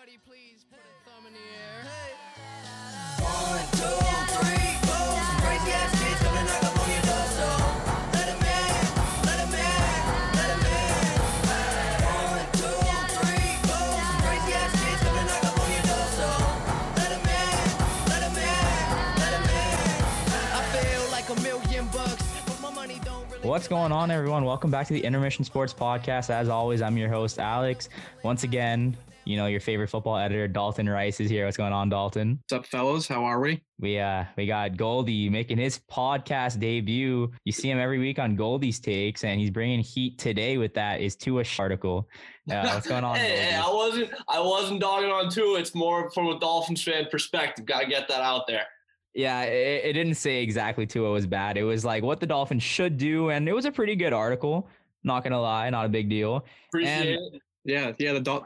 Everybody, please put a thumb in the air. One, two, three, four. Crazy ass kids gonna knock up on your door, so let 'em in, let 'em in, let 'em in. One, two, three, four. Crazy ass kids gonna knock up on your door, so let 'em in, let 'em in, let 'em in. I feel like a million bucks, but my money don't really. What's going on, everyone? Welcome back to the Intermission Sports Podcast. As always, I'm your host, Alex. Once again, you know, your favorite football editor, Dalton Rice, is here. What's going on, Dalton? What's up, fellas? How are we? We uh we got Goldie making his podcast debut. You see him every week on Goldie's takes, and he's bringing heat today with that is Tua article. Uh, what's going on? Hey, hey, I wasn't I wasn't dogging on Tua. It's more from a Dolphins fan perspective. Gotta get that out there. Yeah, it, it didn't say exactly Tua was bad. It was like what the Dolphins should do, and it was a pretty good article. Not gonna lie, not a big deal. Appreciate And- it. Yeah, yeah. The Dol-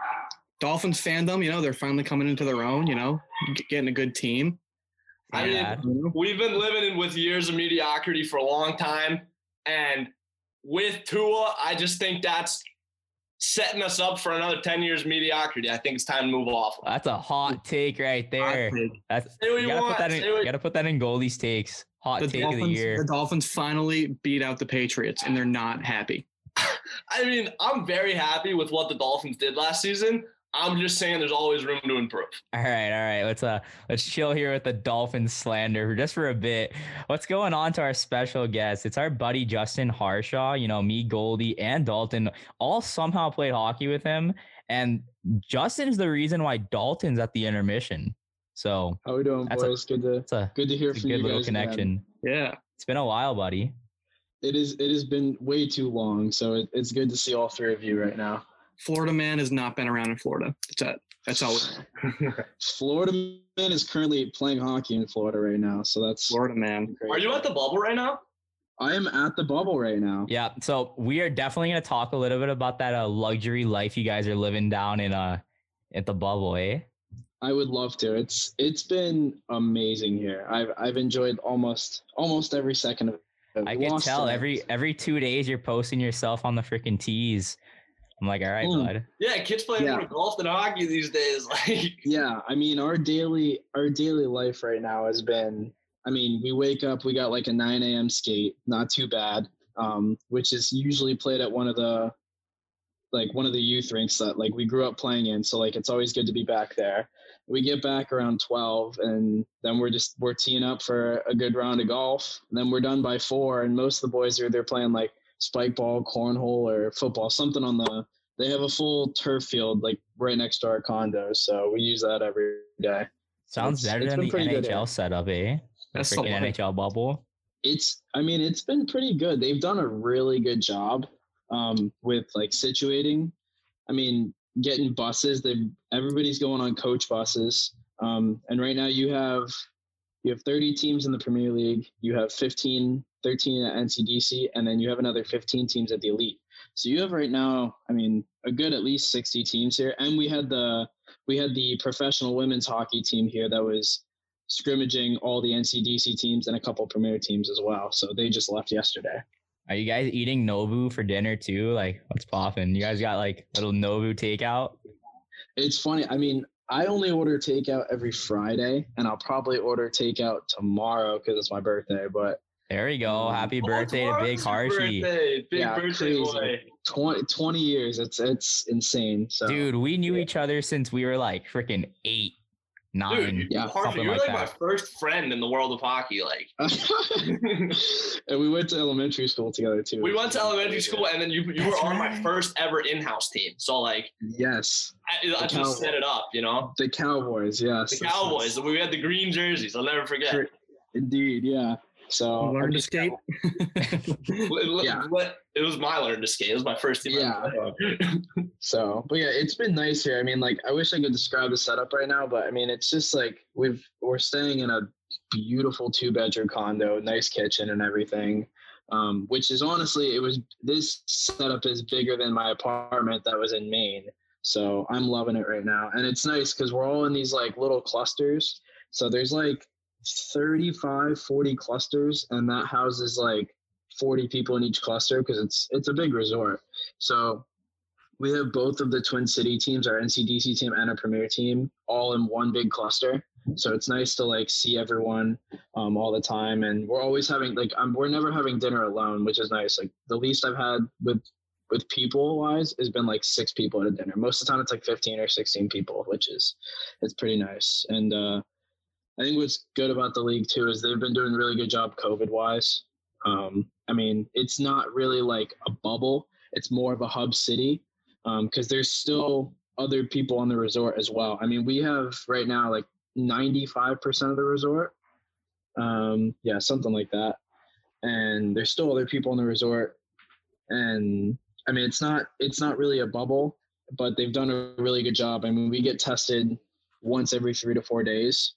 Dolphins fandom, you know, they're finally coming into their own. You know, getting a good team. I mean, we've been living in with years of mediocrity for a long time, and with Tua, I just think that's setting us up for another ten years of mediocrity. I think it's time to move off. That's a hot take right there. That's Say what you you gotta want, put that in. say what- You gotta put that in Goldie's takes. Hot The take of the year. the Dolphins finally beat out the Patriots, and they're not happy. I mean, I'm very happy with what the Dolphins did last season. I'm just saying there's always room to improve. All right, all right. Let's uh let's chill here with the Dolphins slander for just for a bit. What's going on to our special guest? It's our buddy Justin Harshaw. You know, me, Goldie, and Dalton all somehow played hockey with him, and Justin's the reason why Dalton's at the intermission. So How we doing, That's a- good to it's a, good to hear it's a from good you little guys. again. connection. Yeah, It's been a while, buddy. It is. It has been way too long, so it, it's good to see all three of you right now. Florida man has not been around in Florida. That's it. That's all. Florida man is currently playing hockey in Florida right now, so that's Florida man. Are you at the bubble right now? I am at the bubble right now. Yeah. So we are definitely gonna talk a little bit about that uh, luxury life you guys are living down in uh at the bubble, eh? I would love to. It's it's been amazing here. I've I've enjoyed almost almost every second of it. I can tell to- every every two days you're posting yourself on the freaking tees. I'm like, all right, Mm. bud. Yeah, kids playing Yeah. more golf than hockey these days. Like, Yeah, I mean our daily our daily life right now has been. I mean, we wake up, we got like a 9 a.m. skate, not too bad, um, which is usually played at one of the like one of the youth rinks that like we grew up playing in. So like it's always good to be back there. We get back around 12, and then we're just we're teeing up for a good round of golf. And then we're done by four, and most of the boys are they're playing like spike ball, cornhole, or football, something on the. They have a full turf field like right next to our condo, so we use that every day. Sounds It's- better it's than been the pretty good, NHL setup, eh? That's the freaking. NHL bubble. it's i mean it's been pretty good they've done a really good job um, with like situating i mean getting buses they everybody's going on coach buses um, and right now you have you have 30 teams in the premier league you have 15 13 at ncdc and then you have another 15 teams at the elite so you have right now i mean a good at least 60 teams here and we had the we had the professional women's hockey team here that was scrimmaging all the NCDC teams and a couple premier teams as well. So they just left yesterday. Are you guys eating Nobu for dinner too? Like, what's popping? You guys got like little Nobu takeout? It's funny. I mean, I only order takeout every Friday, and I'll probably order takeout tomorrow because it's my birthday. But There we go. Mm, Happy oh, birthday to Big your Harshy. Birthday. Big Yeah, birthday boy. 20, 20 years, it's it's insane. So Dude, we knew yeah. each other since we were like freaking eight, nine. Dude, Yeah, Harvey, you're like like, my first friend in the world of hockey. Like, and we went to elementary school together too. we went to elementary good. school, and then you you That's were on my first ever in-house team. So like, Yes, I, I just Cowboys. set it up, you know. the Cowboys. Yes, The That's- Cowboys. We had the green jerseys. I'll never forget. Indeed, yeah. So Learn our to skate. Yeah. It was my learn to skate. It was my first team. Yeah. So, but yeah, it's been nice here. I mean, like, I wish I could describe the setup right now, but I mean, it's just like we've we're staying in a beautiful two bedroom condo, nice kitchen and everything. Um, which is honestly, it was this setup is bigger than my apartment that was in Maine. So I'm loving it right now, and it's nice because we're all in these like little clusters. So there's like 35, 40 clusters, and that houses like 40 people in each cluster because it's it's a big resort. So we have both of the Twin City teams, our NCDC team and our Premier team, all in one big cluster. So it's nice to like see everyone um, all the time, and we're always having like um, we're never having dinner alone, which is nice. Like the least I've had with with people wise has been like six people at a dinner. Most of the time it's like fifteen or sixteen people, which is it's pretty nice. And uh, I think what's good about the league too is they've been doing a really good job COVID wise. Um, I mean, it's not really like a bubble; it's more of a hub city because there's still other people on the resort as well. I mean, we have right now like 95% of the resort. Um, yeah, something like that. And there's still other people in the resort. And I mean, it's not it's not really a bubble, but they've done a really good job. I mean, we get tested once every three to four days.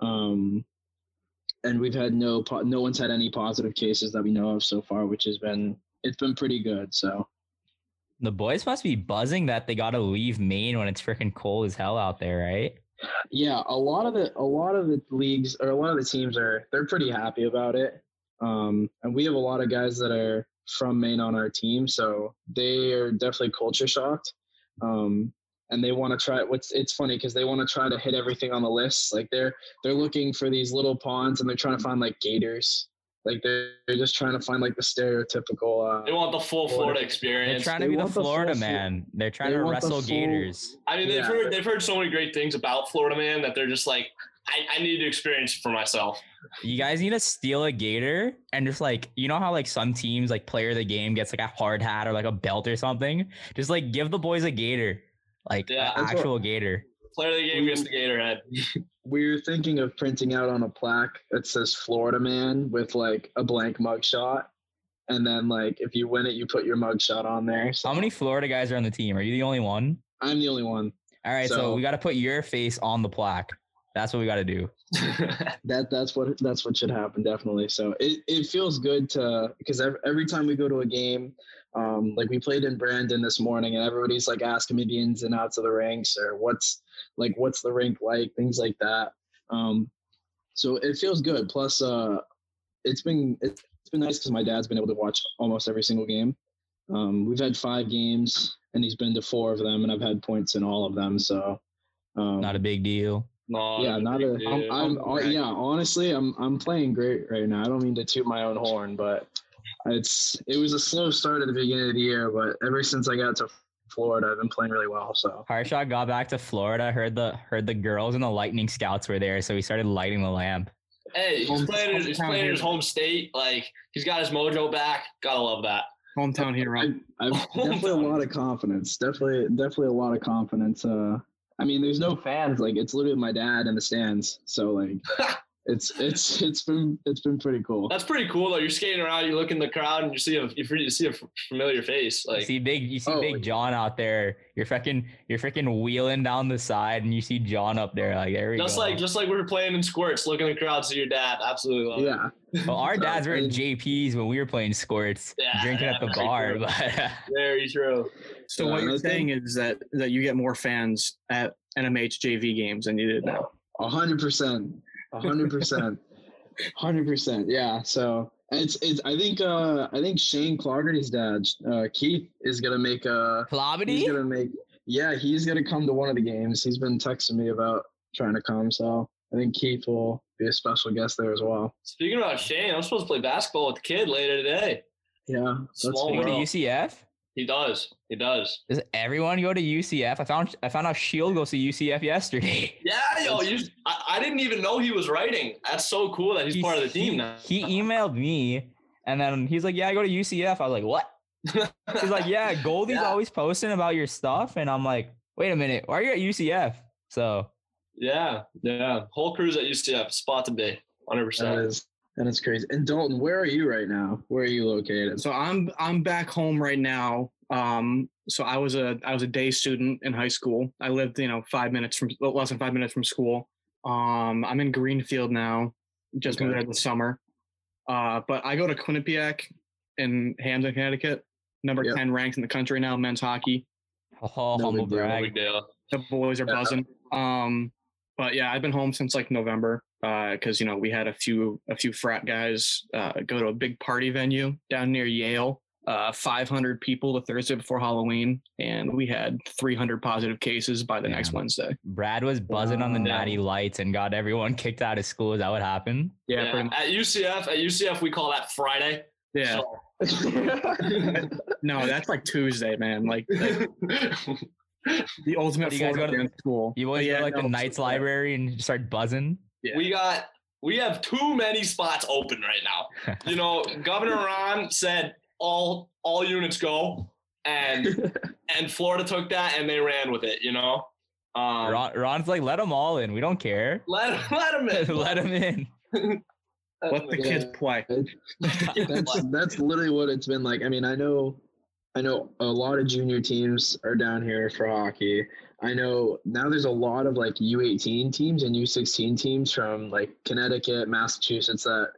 Um, and we've had no po- no one's had any positive cases that we know of so far, which has been it's been pretty good. So The boys must be buzzing that they got to leave Maine when it's freaking cold as hell out there, right? yeah, a lot of the a lot of the leagues or a lot of the teams are they're pretty happy about it. Um, and we have a lot of guys that are from Maine on our team, so they are definitely culture shocked. Um, and they want to try. What's it's funny because they want to try to hit everything on the list. Like they're they're looking for these little ponds and they're trying to find like gators. Like they're, they're just trying to find like the stereotypical. They Uh, want the full Florida They're experience. trying to they be the want the Florida full fl- man. They're trying they to wrestle full- gators. I mean, they've Yeah. heard they've heard so many great things about Florida man that they're just like, I, I need to experience it for myself. You guys need to steal a gator and just like you know how like some teams like player of the game gets like a hard hat or like a belt or something. Just like give the boys a gator, like Yeah. an That's what- actual gator. Player of the game gets the Gatorhead. we're thinking of printing out on a plaque that says Florida Man with like a blank mugshot. And then like if you win it, you put your mugshot on there. So How many Florida guys are on the team? Are you the only one? I'm the only one. All right, so, So- we got to put your face on the plaque. That's what we got to do. That that's what that's what should happen definitely. So it, it feels good to because every, every time we go to a game, um, like we played in Brandon this morning, and everybody's like asking me the ins and outs of the rinks or what's like what's the rink like, things like that. Um, so it feels good. Plus, uh, it's been it's been nice because my dad's been able to watch almost every single game. Um, we've had five games, and he's been to four of them, and I've had points in all of them. So. Um, Not a big deal. no, yeah, not a. big I'm, deal. I'm, uh, yeah, honestly, I'm I'm playing great right now. I don't mean to toot my own horn, but it's it was a slow start at the beginning of the year, but ever since I got to Florida, I've been playing really well. So Harshaw got back to Florida. Heard the heard the girls and the Lightning Scouts were there, so he started lighting the lamp. Hey, he's Home- playing, his, he's playing in his home state. Like he's got his mojo back. Gotta love that. Hometown hero. I, I've definitely a lot of confidence. Definitely, definitely a lot of confidence. Uh, I mean, there's no fans. Like it's literally my dad in the stands. So like, it's it's it's been it's been pretty cool. That's pretty cool though. You're skating around, you look in the crowd, and you see a you you see a familiar face. You Like see big, you see Oh, Big. John out there. You're freaking, you're freaking wheeling down the side, and you see John up there. Like there we just go. like just like we were playing in squirts, look in the crowd, see your dad. Absolutely love. Yeah. well, our dads were at and- JP's when we were playing squirts, Yeah, drinking yeah, at the bar. true. But Very true. So Yeah, what you're saying is that that you get more fans at NMH JV games than you did now. A hundred percent. A hundred percent. Hundred percent. Yeah. So it's it's I think uh I think Shane Cloggerty's dad, uh Keith, is gonna make a he's gonna make yeah, he's gonna come to one of the games. He's been texting me about trying to come, so I think Keith will be a special guest there as well. Speaking about Shane, I'm supposed to play basketball with the kid later today. Yeah. That's Small You go to. UCF? He does. He does. Does everyone go to UCF? I found I found out Shield goes to UCF yesterday. Yeah, yo, you, I, I didn't even know he was writing. That's so cool that he's, part of the team he, now. He emailed me, and then he's like, "Yeah, I go to UCF." I was like, "What?" He's like, "Yeah, Goldie's Yeah. always posting about your stuff," and I'm like, "Wait a minute, why are you at UCF?" So yeah, yeah. Whole crew's at UCF. Spot to be. 100%. that is that is crazy. And Dalton, where are you right now? Where are you located? So I'm I'm back home right now. Um, so I was a I was a day student in high school. I lived you know five minutes from less than five minutes from school. Um, I'm in Greenfield now. Just moved Okay. there this summer. Uh, but I go to Quinnipiac in Hamden, Connecticut. Number Yep. ten ranked in the country now, men's hockey. oh, No humble big brag. deal. The boys are Yeah. buzzing. Um, but yeah, I've been home since like November because you know we had a few a few frat guys uh, go to a big party venue down near Yale uh, 500 people the Thursday before Halloween, and we had 300 positive cases by the next Wednesday. Brad was buzzing on the natty lights and got everyone kicked out of school. Is that what happened? Yeah, Yeah, at UCF, at UCF, we call that Friday. yeah. So- No, that's like Tuesday, man. Like, like the ultimate Do you guys go to- man school. You always But go yeah, to, like the Knights yeah. library and just start buzzing. Yeah. we got we have too many spots open right now. You know, Governor Ron said all all units go, and and Florida took that and they ran with it. You know, um, Ron, Ron's like, let them all in. We don't care. let let them in. let them in. Let the kids play. that's that's literally what it's been like. I mean, I know, I know a lot of junior teams are down here for hockey. I know now there's a lot of like U18 teams and U16 teams from like Connecticut, Massachusetts that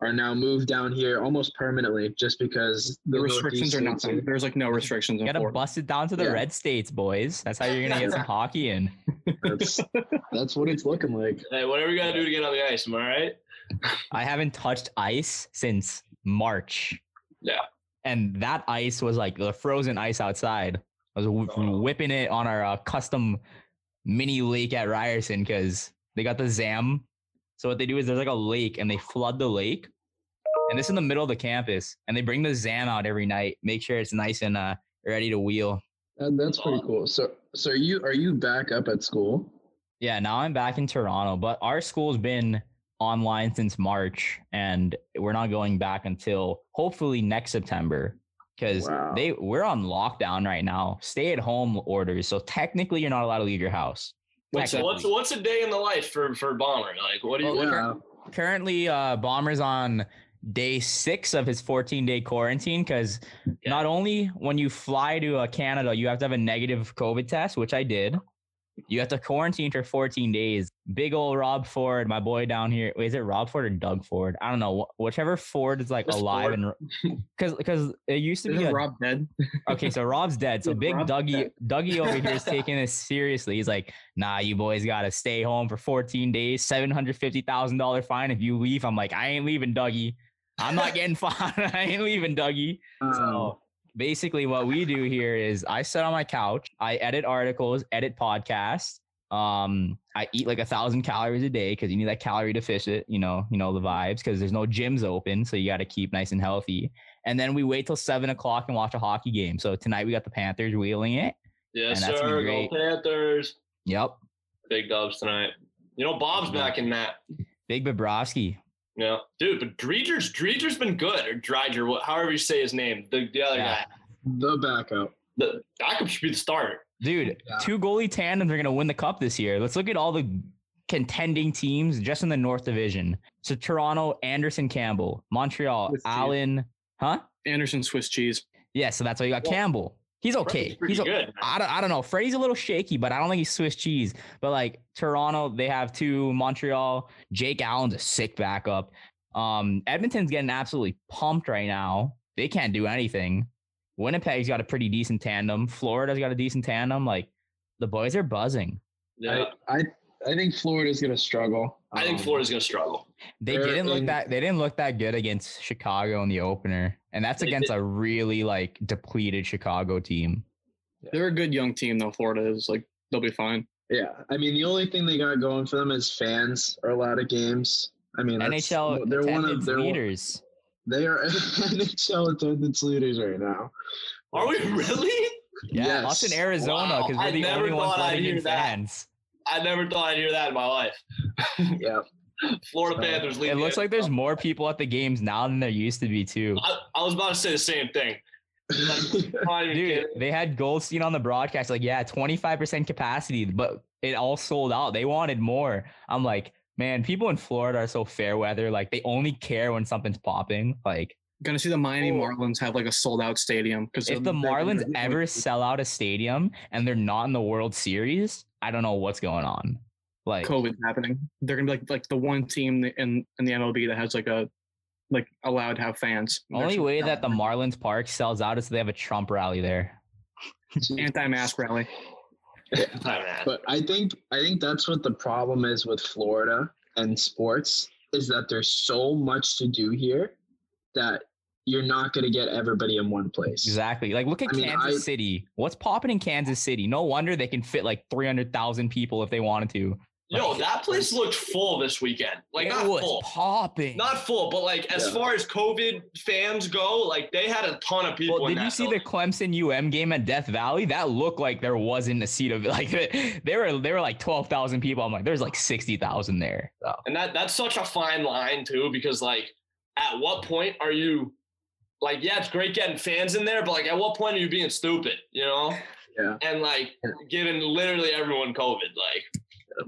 are now moved down here almost permanently just because The Northeast restrictions are states nothing. There's like no restrictions You gotta Florida. bust it down to the Yeah. red states, boys. That's how you're gonna get some hockey in. That's that's what it's looking like. Hey, whatever you gotta do to get on the ice, am I right? I haven't touched ice since March. Yeah. And that ice was like the frozen ice outside. I was wh- Oh. whipping it on our uh, custom mini lake at Ryerson because they got the ZAM. So what they do is there's like a lake and they flood the lake. And this is in the middle of the campus. And they bring the ZAM out every night, make sure it's nice and uh, ready to wheel. And that's pretty cool. So so are you are you back up at school? Yeah, now I'm back in Toronto, but our school's been online since March and we're not going back until hopefully next September because Wow. they we're on lockdown right now. Stay at home orders. So technically you're not allowed to leave your house. What's what's what's a day in the life for for Bomber? Like, what do you? Well, Yeah. Currently uh Bomber's on day 6 of his 14-day quarantine cuz not only when you fly to uh, Canada you have to have a negative COVID test, which I did. You have to quarantine for 14 days. Big old Rob Ford, my boy down here. Wait, is it Rob Ford or Doug Ford? I don't know. Whichever Ford is like Just alive Ford. and because because it used to be Isn't a, Rob dead? okay. So Rob's dead. So big Rob's Dougie dead. Dougie over here is taking this seriously. He's like, nah, you boys gotta stay home for 14 days, seven hundred fifty thousand dollar fine if you leave. I'm like, I ain't leaving, Dougie. I'm not getting fined. I ain't leaving, Dougie. Um, So basically, what we do here is I sit on my couch, I edit articles, edit podcasts. Um, I eat like a thousand calories a day because you need that calorie deficit, you know, you know the vibes because there's no gyms open, so you got to keep nice and healthy. And then we wait till seven o'clock and watch a hockey game. So tonight we got the Panthers wheeling it. yes, and that's sir. Go. Panthers. Yep, Big dubs tonight. You know, Bob's back in that. Big Bobrovsky. Yeah, dude. But Dreger's Dreger's been good, or Dreiger, wha- however you say his name. The the other Yeah. guy. the backup. The backup should be the starter. Dude, Yeah. two goalie tandems are gonna win the cup this year. Let's look at all the contending teams just in the North Division. So Toronto, Andersen, Campbell, Montreal, With cheese. Allen, huh? Andersen Swiss cheese. Yeah, so that's why you got Well, Campbell. He's okay. He's o- good. I don't, I don't know. Freddie's a little shaky, but I don't think he's Swiss cheese. But like Toronto, they have two. Montreal, Jake Allen's a sick backup. Um, Edmonton's getting absolutely pumped right now. They can't do anything. Winnipeg's got a pretty decent tandem. Florida's got a decent tandem. Like the boys are buzzing. Yeah, I, I I think Florida's gonna struggle. I think Um, Florida's gonna struggle. They They're didn't look in- that. They didn't look that good against Chicago in the opener, and that's against did- a really like depleted Chicago team. They're a good young team though. Florida is like they'll be fine. Yeah, I mean the only thing they got going for them is fans are a lot of games. I mean NHL they're one of attendance they're one- leaders. They are NHL attendance leaders right now. Are we really? Yeah, us in Yes. Arizona Wow, because we're I the only ones thought letting in hear that. fans. I never thought I'd hear that in my life. Yeah, Florida So, Panthers. lead It looks like there's more people at the games now than there used to be too. I, I was about to say the same thing. I'm not even Dude, kidding. they had Goldstein on the broadcast, like, yeah, 25% capacity, but it all sold out. They wanted more. I'm like, man, people in Florida are so fair weather. Like, they only care when something's popping. Like, Gonna see the Miami Oh. Marlins have like a sold out stadium because if the Marlins ever sell out a stadium and they're not in the World Series, I don't know what's going on. Like, COVID happening, they're gonna be like like the one team in in the MLB that has like a like allowed to have fans. only way that the Marlins Park sells out is if they have a Trump rally there. anti-mask rally. Time and but I think I think that's what the problem is with Florida and sports is that there's so much to do here that you're not going to get everybody in one place. Exactly. Like look at I mean, Kansas I- City. What's popping in Kansas City? No wonder they can fit like 300,000 people if they wanted to. Yo, Like, that place looked full this weekend. Like it not was full. popping. Not full, but like as Yeah. far as COVID fans go, like they had a ton of people. well, in did you that see building. the Clemson UM game at Death Valley? That looked like there wasn't a seat of like they were they were like 12,000 people. I'm like there's like 60,000 there. So, And that that's such a fine line too, because like at what point are you like, yeah, it's great getting fans in there, but like at what point are you being stupid, you know? Yeah. And like giving literally everyone COVID, like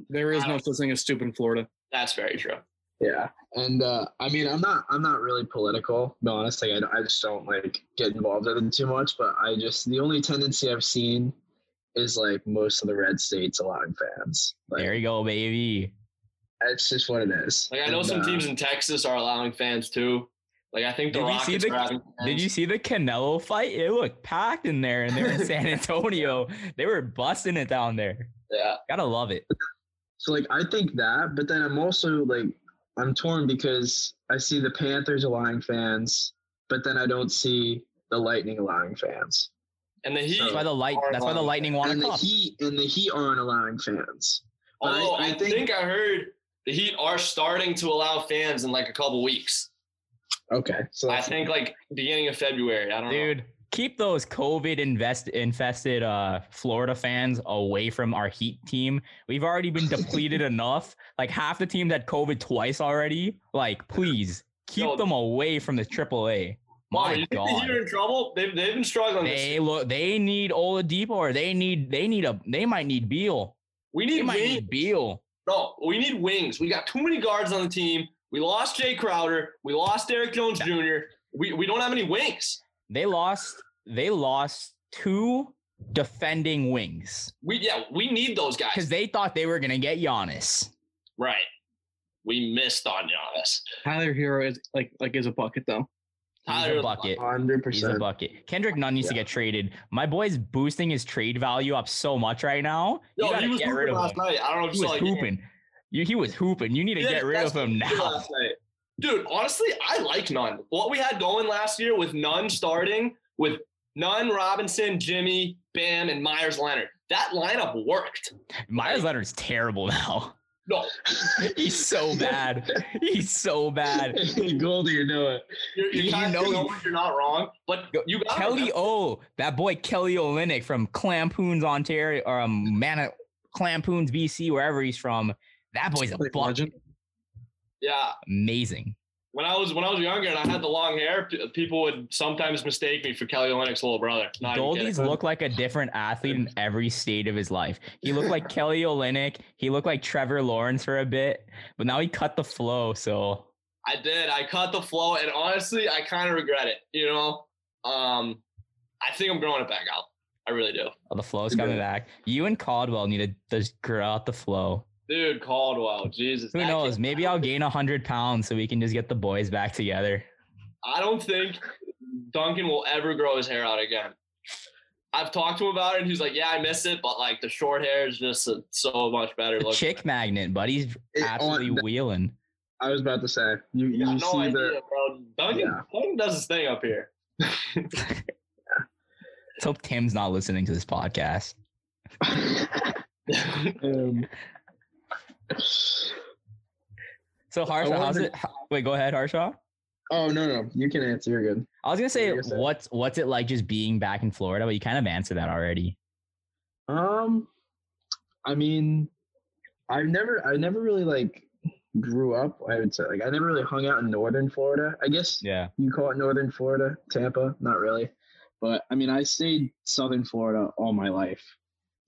There is no such thing as stupid in Florida. that's very true. Yeah, and uh, I mean, I'm not, I'm not really political. To be honest, like I, I just don't like get involved in it too much. But I just the only tendency I've seen is like most of the red states allowing fans. Like there you go, baby. That's just what it is. Like I know And, some uh, teams in Texas are allowing fans too. Like I think the Did you see Rockets the- Did you see the Canelo fight? It looked packed in there, and they were in San Antonio. they were busting it down there. Yeah. Gotta love it. So like I think that, but then I'm also like I'm torn because I see the Panthers allowing fans, but then I don't see the Lightning allowing fans. And the Heat. That's why the light. That's why the Lightning want and to the cup. Heat and the Heat aren't allowing fans. But I- Although I I, think- think, I heard the Heat are starting to allow fans in like a couple weeks. Okay, so I think like beginning of February. I don't know. Dude, keep those COVID invest infested uh Florida fans away from our Heat team. We've already been depleted enough. Like half the team had COVID twice already. Like, please keep Yo, them away from the AAA. My the God. Are in trouble? They've, they've been struggling. They look. They need Oladipo, or they need. They need a. They might need Beal. We They need might wings. need Beal. No, we need wings. We got too many guards on the team. We lost Jae Crowder. We lost Derrick Jones Jr. We, we don't have any wings. They lost. They lost two defending wings We yeah, we need those guys. because they thought they were gonna get Giannis. right. We missed on Giannis. Tyler Herro is like like is a bucket though. He's Tyler a bucket. 100%. He's a bucket. Kendrick Nunn needs to get traded. My boy's boosting his trade value up so much right now. You Yo, he was get rid hooping of last him. night. I don't know if He you was saw the game. hooping. You, he was hooping. You need to Yeah, get rid of him now. last night. Dude, honestly, I like Nunn. What we had going last year with Nunn starting with Nunn Robinson, Jimmy, Bam, and Meyers Leonard. That lineup worked. Meyers Leonard's terrible now. No, He's so bad. He's so bad. Goldie, you know it. you're, you're You know of you- you're not wrong, but you got Kelly O, that boy Kelly Olynyk from Clampoons, Ontario, or um, man, Clampoons, BC, wherever he's from. That boy's a bucket. legend. Yeah, Amazing. when I was when I was younger and I had the long hair, people would sometimes mistake me for Kelly Olynyk's little brother. Not Goldies look like a different athlete in every state of his life. He looked like Kelly Olynyk. He looked like Trevor Lawrence for a bit, but now he cut the flow. So I did. I cut the flow, and honestly, I kind of regret it. You know, um, I think I'm growing it back out. I really do, oh, the flow's coming back. You and Caldwell need to just grow out the flow. Dude. Caldwell, Jesus. Who knows? kid- Maybe I'll gain hundred pounds so we can just get the boys back together. I don't think Duncan will ever grow his hair out again. I've talked to him about it, and he's like, "Yeah, I miss it, but like the short hair is just uh, so much better." The looking." chick magnet, buddy's It- absolutely the- wheeling. I was about to say you, You you got no see idea, the bro. Duncan, Yeah. Duncan does his thing up here. Let's hope Tim's not listening to this podcast. um, So Harshaw, how's it? how- Wait, go ahead, Harshaw. oh no no you can answer you're good. I was gonna say, What gonna say? what's what's it like just being back in Florida? But you kind of answered that already. Um, I mean, I've never, I never really like grew up. I would say like I never really hung out in northern Florida. I guess Yeah, you call it northern Florida, Tampa. Not really, but I mean, I stayed southern Florida all my life.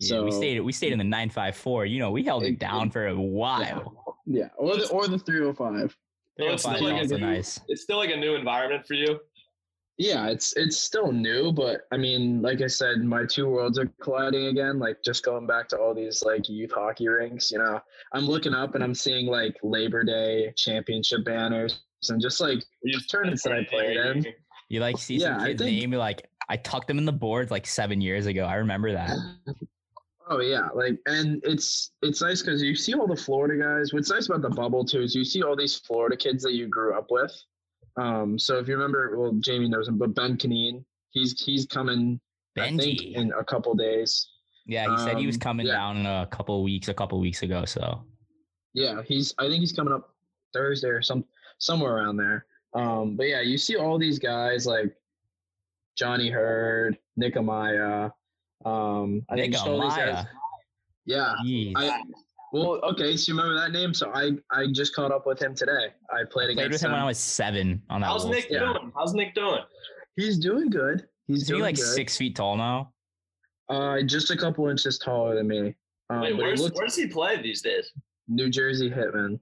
Yeah. So we stayed we stayed in the nine five four. You know, we held it It- down for a while. yeah, or the or the three hundred five. So it's Five still like a oh also new- nice. It's still like a new environment for you. Yeah, it's it's still new, but I mean, like I said, my two worlds are colliding again. Like just going back to all these like youth hockey rinks, you know, I'm looking up and I'm seeing like Labor Day championship banners and just like You tournaments that I played in. You like see Yeah, some I kid's think- name, you're like I tucked them in the boards like seven years ago. I remember that. Oh yeah, like and it's it's nice because you see all the Florida guys. What's nice about the bubble too is you see all these Florida kids that you grew up with, Um, so if you remember, well, Jamie knows him, but Ben Kaneen, he's he's coming. I think Benji. in a couple days. Yeah, he said he was Um, coming yeah. down in a couple weeks, a couple weeks ago. So Yeah, he's. I think he's coming up Thursday or some somewhere around there. Um, but yeah, you see all these guys like Johnny Hurd, Nick Amaya. Um, I think Nick just all these. Yeah. I, well, okay. So you remember that name? So I I just caught up with him today. I played played with against him him. when I was seven on that. How's Nick team. Doing? How's Nick doing? He's doing good. He's Is he doing like good. six feet tall now? Uh, just a couple inches taller than me. Um, Wait, where's, looks where does he play these days? New Jersey Hitmen.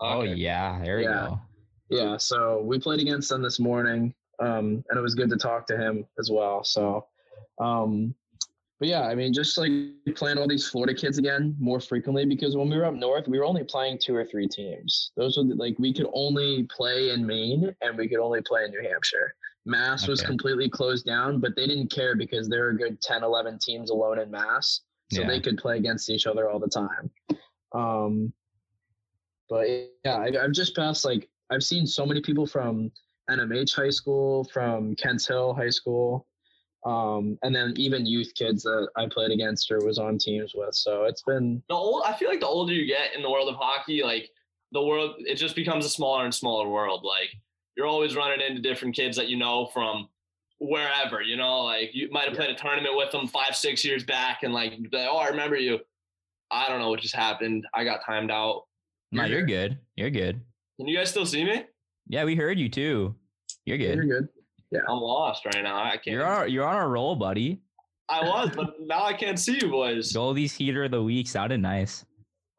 Oh Okay. yeah, there we Yeah. go. Yeah, so we played against him this morning, um, and it was good to talk to him as well. So, um, but yeah, I mean, just like playing all these Florida kids again more frequently because when we were up north, we were only playing two or three teams. Those were the, like we could only play in Maine and we could only play in New Hampshire. Mass was completely closed down, but they didn't care because there were a good 10, 11 teams alone in Mass. So Yeah. they could play against each other all the time. Um, but yeah, I, I've just passed like I've seen so many people from NMH high school, from Kents Hill High School, um, and then even youth kids that I played against or was on teams with. So it's been The old, I feel like the older you get in the world of hockey, like the world, it just becomes a smaller and smaller world. Like you're always running into different kids that you know from wherever. You know, like you might have played a tournament with them five, six years back, and like, like, oh, I remember you. I don't know what just happened. I got timed out. No, You're you're good. You're good. Can you guys still see me? Yeah, we heard you too. You're good. you're good. I'm lost right now. I can't. You're on, you're on a roll, buddy. I was, but now I can't see you boys. Goldie's heater of the week sounded nice.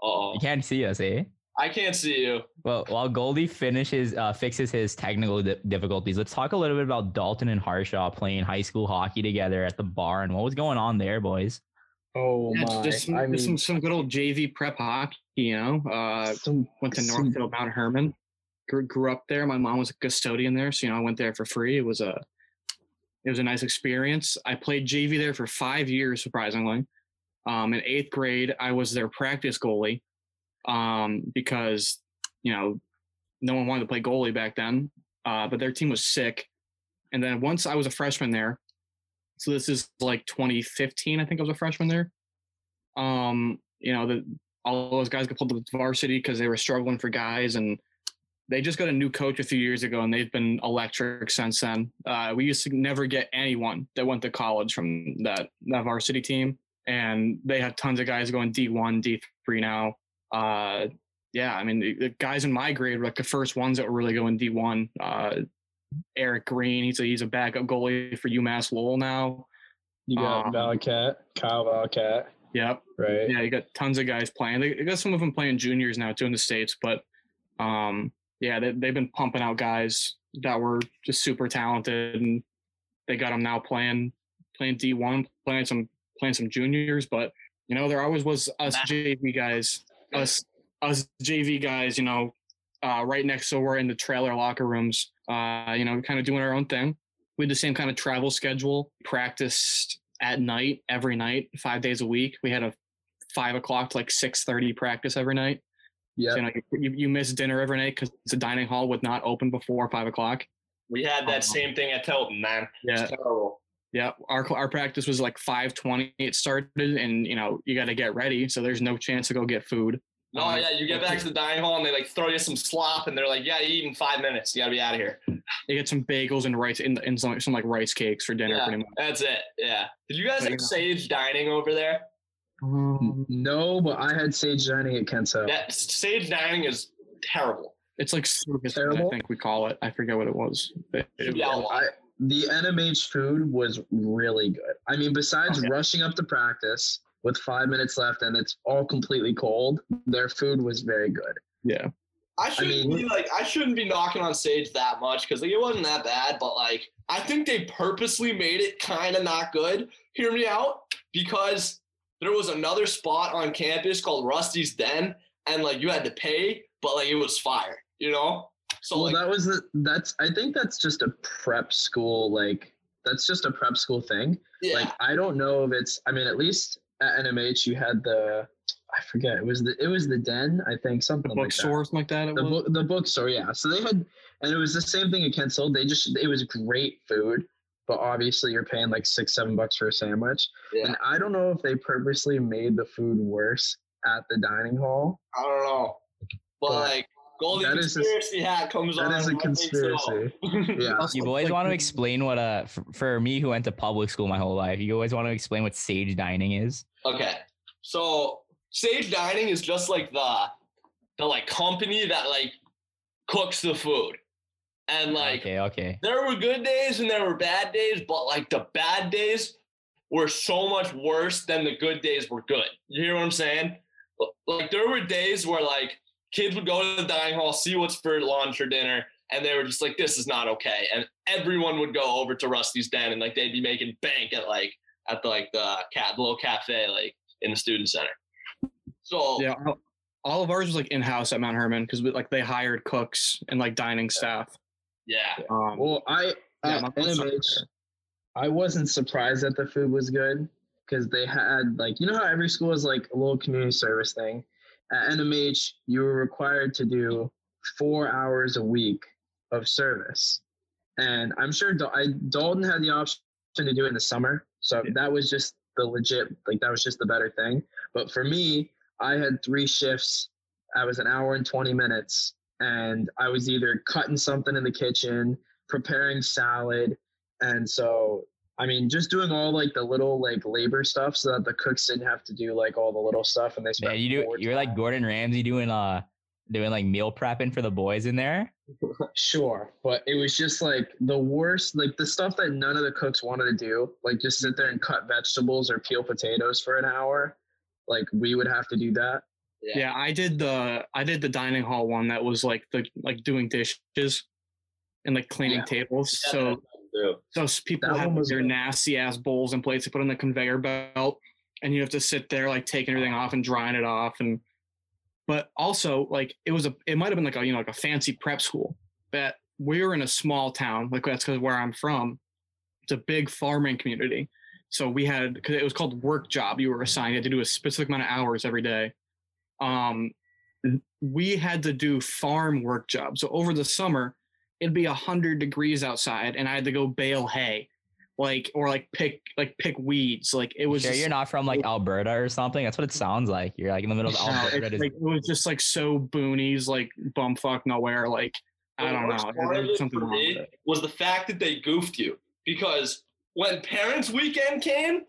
Oh, You can't see us, eh? I can't see you. Well, while Goldie finishes uh, fixes his technical di- difficulties, let's talk a little bit about Dalton and Harshaw playing high school hockey together at the bar and what was going on there, boys. Oh Yeah, it's my! just, some, I mean, some, some good old JV prep hockey, you know. Uh, some, went to some- Northfield Mount Hermon. Grew, grew up there. My mom was a custodian there, so you know I went there for free. It was a it was a nice experience. I played JV there for five years, surprisingly. Um, in eighth grade, I was their practice goalie um, because you know no one wanted to play goalie back then. Uh, but their team was sick, and then once I was a freshman there, so this is like 2015, I think I was a freshman there. Um, you know the all those guys got pulled to varsity because they were struggling for guys and they just got a new coach a few years ago and they've been electric since then. Uh, we used to never get anyone that went to college from that, that varsity team and they have tons of guys going d1 d3 now. Uh, yeah i mean the, the guys in my grade were like the first ones that were really going d1 uh, eric green he's a, he's a backup goalie for umass lowell now. You got um, Valcat, Kyle Valcat, yep. Right? yeah, you got tons of guys playing. They, they got some of them playing juniors now too in the states, but um, yeah, they, they've been pumping out guys that were just super talented, and they got them now playing playing D one, playing some playing some juniors. But you know, there always was us Nah. JV guys, us us JV guys. You know, uh, right next door in the trailer locker rooms. Uh, you know, kind of doing our own thing. We had the same kind of travel schedule. Practiced at night every night, five days a week. We had a five o'clock to like six thirty practice every night. Yeah. So, you know, you, you miss dinner every night because the dining hall would not open before five o'clock. We had that same thing at Tilton, man. Yeah, It's terrible. yeah. Our our practice was like five twenty. It started, and you know you got to get ready. So there's no chance to go get food. No, Um, yeah, you get back to the dining hall and they like throw you some slop and they're like, "Yeah, you eat in five minutes. You gotta be out of here." You get some bagels and rice and, and some, some like rice cakes for dinner, Yeah. pretty much. That's it. Yeah. Did you guys But, you know. sage dining over there? Um, no, but I had Sage dining at Kent's Hill. That sage dining is terrible. It's like service, food, I think we call it. I forget what it was. It- it- Yeah, I, the NMH food was really good. I mean, besides Okay. rushing up to practice with five minutes left and it's all completely cold, their food was very good. yeah. I shouldn't mean- be like I shouldn't be knocking on sage that much because like it wasn't that bad, but like I think they purposely made it kind of not good. Hear me out, because there was another spot on campus called Rusty's Den, and like you had to pay, but like it was fire, you know. So well, like that was the, that's I think that's just a prep school like that's just a prep school thing. yeah, Like I don't know if it's I mean at least at NMH you had the I forget. It was the it was the Den, I think, The something like that. bookstore, something like that. It The was. book the bookstore, yeah. So they had and it was the same thing at Kents Hill. They just it was great food, but obviously you're paying like six, seven bucks for a sandwich. Yeah. And I don't know if they purposely made the food worse at the dining hall. I don't know. But, But like Goldie that is a- conspiracy hat comes on. That is a think so. conspiracy. Yeah. You boys want to explain what uh for, for me who went to public school my whole life, you always want to explain what sage dining is. Okay. So Sage Dining is just like the the like company that like cooks the food. And like okay, okay. there were good days and there were bad days, but like the bad days were so much worse than the good days were good. You hear what I'm saying? Like there were days where like kids would go to the dining hall, see what's for lunch or dinner, and they were just like, "This is not okay." And everyone would go over to Rusty's Den and like they'd be making bank at like at the, like the cat the little cafe like in the student center. So Yeah, all- all of ours was like in house at Mount Hermon because like they hired cooks and like dining staff. Yeah, Um, Well, I Yeah, at my folks are NMH, I wasn't surprised that the food was good because they had like you know how every school is like a little community service thing. At NMH, you were required to do four hours a week of service, and I'm sure Dal- I, Dalton had the option to do it in the summer, so Yeah. that was just the legit like that was just the better thing. But for me, I had three shifts. I was an hour and 20 minutes, and I was either cutting something in the kitchen, preparing salad, and so I mean, just doing all like the little like labor stuff, so that the cooks didn't have to do like all the little stuff, and they spent. Yeah, you do you're like. Gordon Ramsay doing uh doing like meal prepping for the boys in there. Sure, but it was just like the worst, like the stuff that none of the cooks wanted to do, like just sit there and cut vegetables or peel potatoes for an hour. Like we would have to do that. Yeah, yeah, I did the I did the dining hall one that was like the like doing dishes and like cleaning Yeah. tables. Yeah, So those people That have their good. nasty ass bowls and plates to put on the conveyor belt, and you have to sit there like taking everything off and drying it off. And but also like it was a it might have been like a you know like a fancy prep school, but we were in a small town. Like that's because where I'm from, it's a big farming community. So we had because it was called work job. You were assigned you had to do a specific amount of hours every day. Um, we had to do farm work jobs. So over the summer, it'd be a hundred degrees outside, and I had to go bale hay, like or like pick like pick weeds. Like it was. Sure, just- you're not from like Alberta or something. That's what it sounds like. You're like in the middle of No, Alberta. it's like, it was just like so boonies, like bumfuck nowhere. Like I don't know. There's something wrong with it. was the fact that they goofed you because when parents weekend came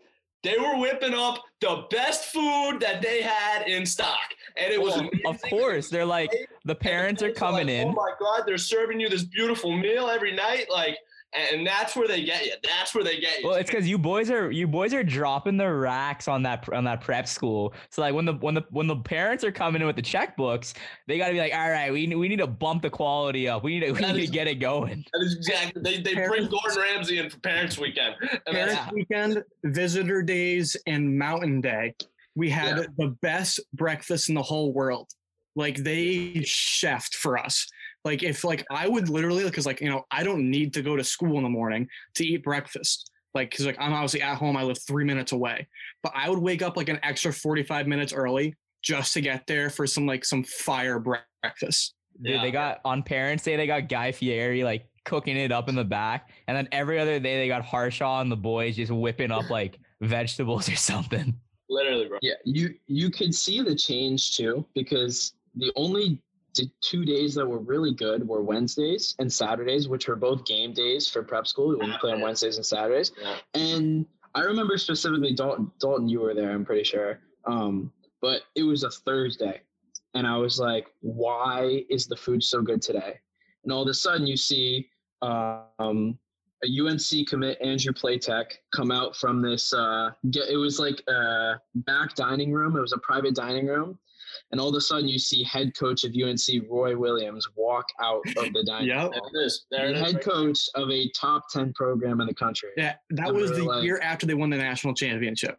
they were whipping up the best food that they had in stock. And it was Well, of course, they're like the parents are coming like, in. oh my god they're serving you this beautiful meal every night. Like and that's where they get you that's where they get you Well, it's because you boys are you boys are dropping the racks on that on that prep school. So like when the when the when the parents are coming in with the checkbooks, they got to be like, all right, we we need to bump the quality up. We need to we That need is- to get it going. that is exactly they, they bring Gordon Ramsay in for parents weekend and Parents that's, weekend, visitor days, and mountain day. We had Yeah. the best breakfast in the whole world. Like they chefed for us. Like if like I would literally because like you know I don't need to go to school in the morning to eat breakfast. Like because like I'm obviously at home. I live three minutes away, but I would wake up like an extra 45 minutes early just to get there for some like some fire breakfast. Dude, Yeah. they got on Parents Day, they got Guy Fieri like cooking it up in the back, and then every other day they got Harshaw and the boys just whipping up like vegetables or something. literally bro Yeah, you you could see the change too because the only d- two days that were really good were Wednesdays and Saturdays, which were both game days for prep school We play on Wednesdays and Saturdays. Yeah. And I remember specifically Dalton, Dalton, you were there, I'm pretty sure. Um, but it was a Thursday, and I was like, "Why is the food so good today?" And all of a sudden, you see um, a UNC commit Andrew Platek come out from this. Uh, get, it was like a back dining room. It was a private dining room, and all of a sudden you see head coach of UNC Roy Williams walk out of the dining Yep. room. there it is there The is head right coach of a top ten program in the country. Yeah, that And was the like- year after they won the national championship.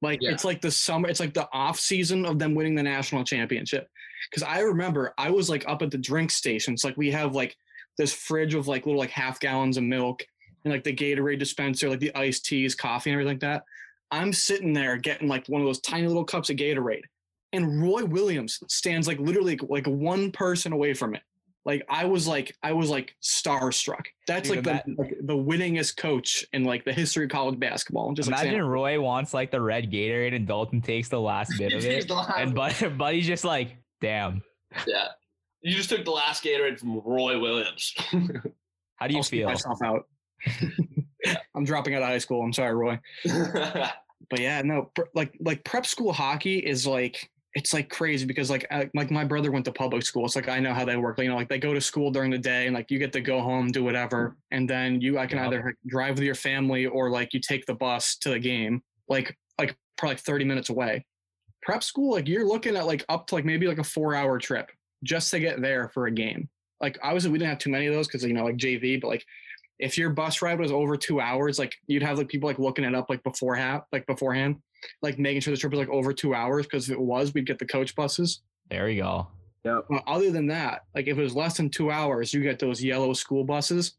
Like Yeah. it's like the summer, it's like the off season of them winning the national championship. Because I remember I was like up at the drink stations. Like we have like this fridge of like little like half gallons of milk and like the Gatorade dispenser, like the iced teas, coffee, and everything like that. I'm sitting there getting like one of those tiny little cups of Gatorade, and Roy Williams stands like literally like one person away from it. Like I was like I was like starstruck. That's Dude, like the like, the winningest coach in like the history of college basketball. Just like, Imagine saying- Roy wants like the red Gatorade and Dalton takes the last bit of it, and one. Bud, Buddy's just like, damn. Yeah. You just took the last Gatorade from Roy Williams. How do you I'll feel? myself out. I'm dropping out of high school. I'm sorry, Roy. But yeah, no, pr- like like prep school hockey is like it's like crazy because like I, like my brother went to public school. It's like I know how they work. You know, like they go to school during the day and like you get to go home, do whatever, and then you I can Yep. either like, drive with your family or like you take the bus to the game, like like probably like 30 minutes away. Prep school, like you're looking at like up to like maybe like a four hour trip just to get there for a game. Like obviously we didn't have too many of those because you know like JV, but like if your bus ride was over two hours, like you'd have like people like looking it up like before half, like beforehand, like making sure the trip was like over two hours because if it was, we'd get the coach buses. There we go. Yep. Well, other than that, like if it was less than two hours, you get those yellow school buses.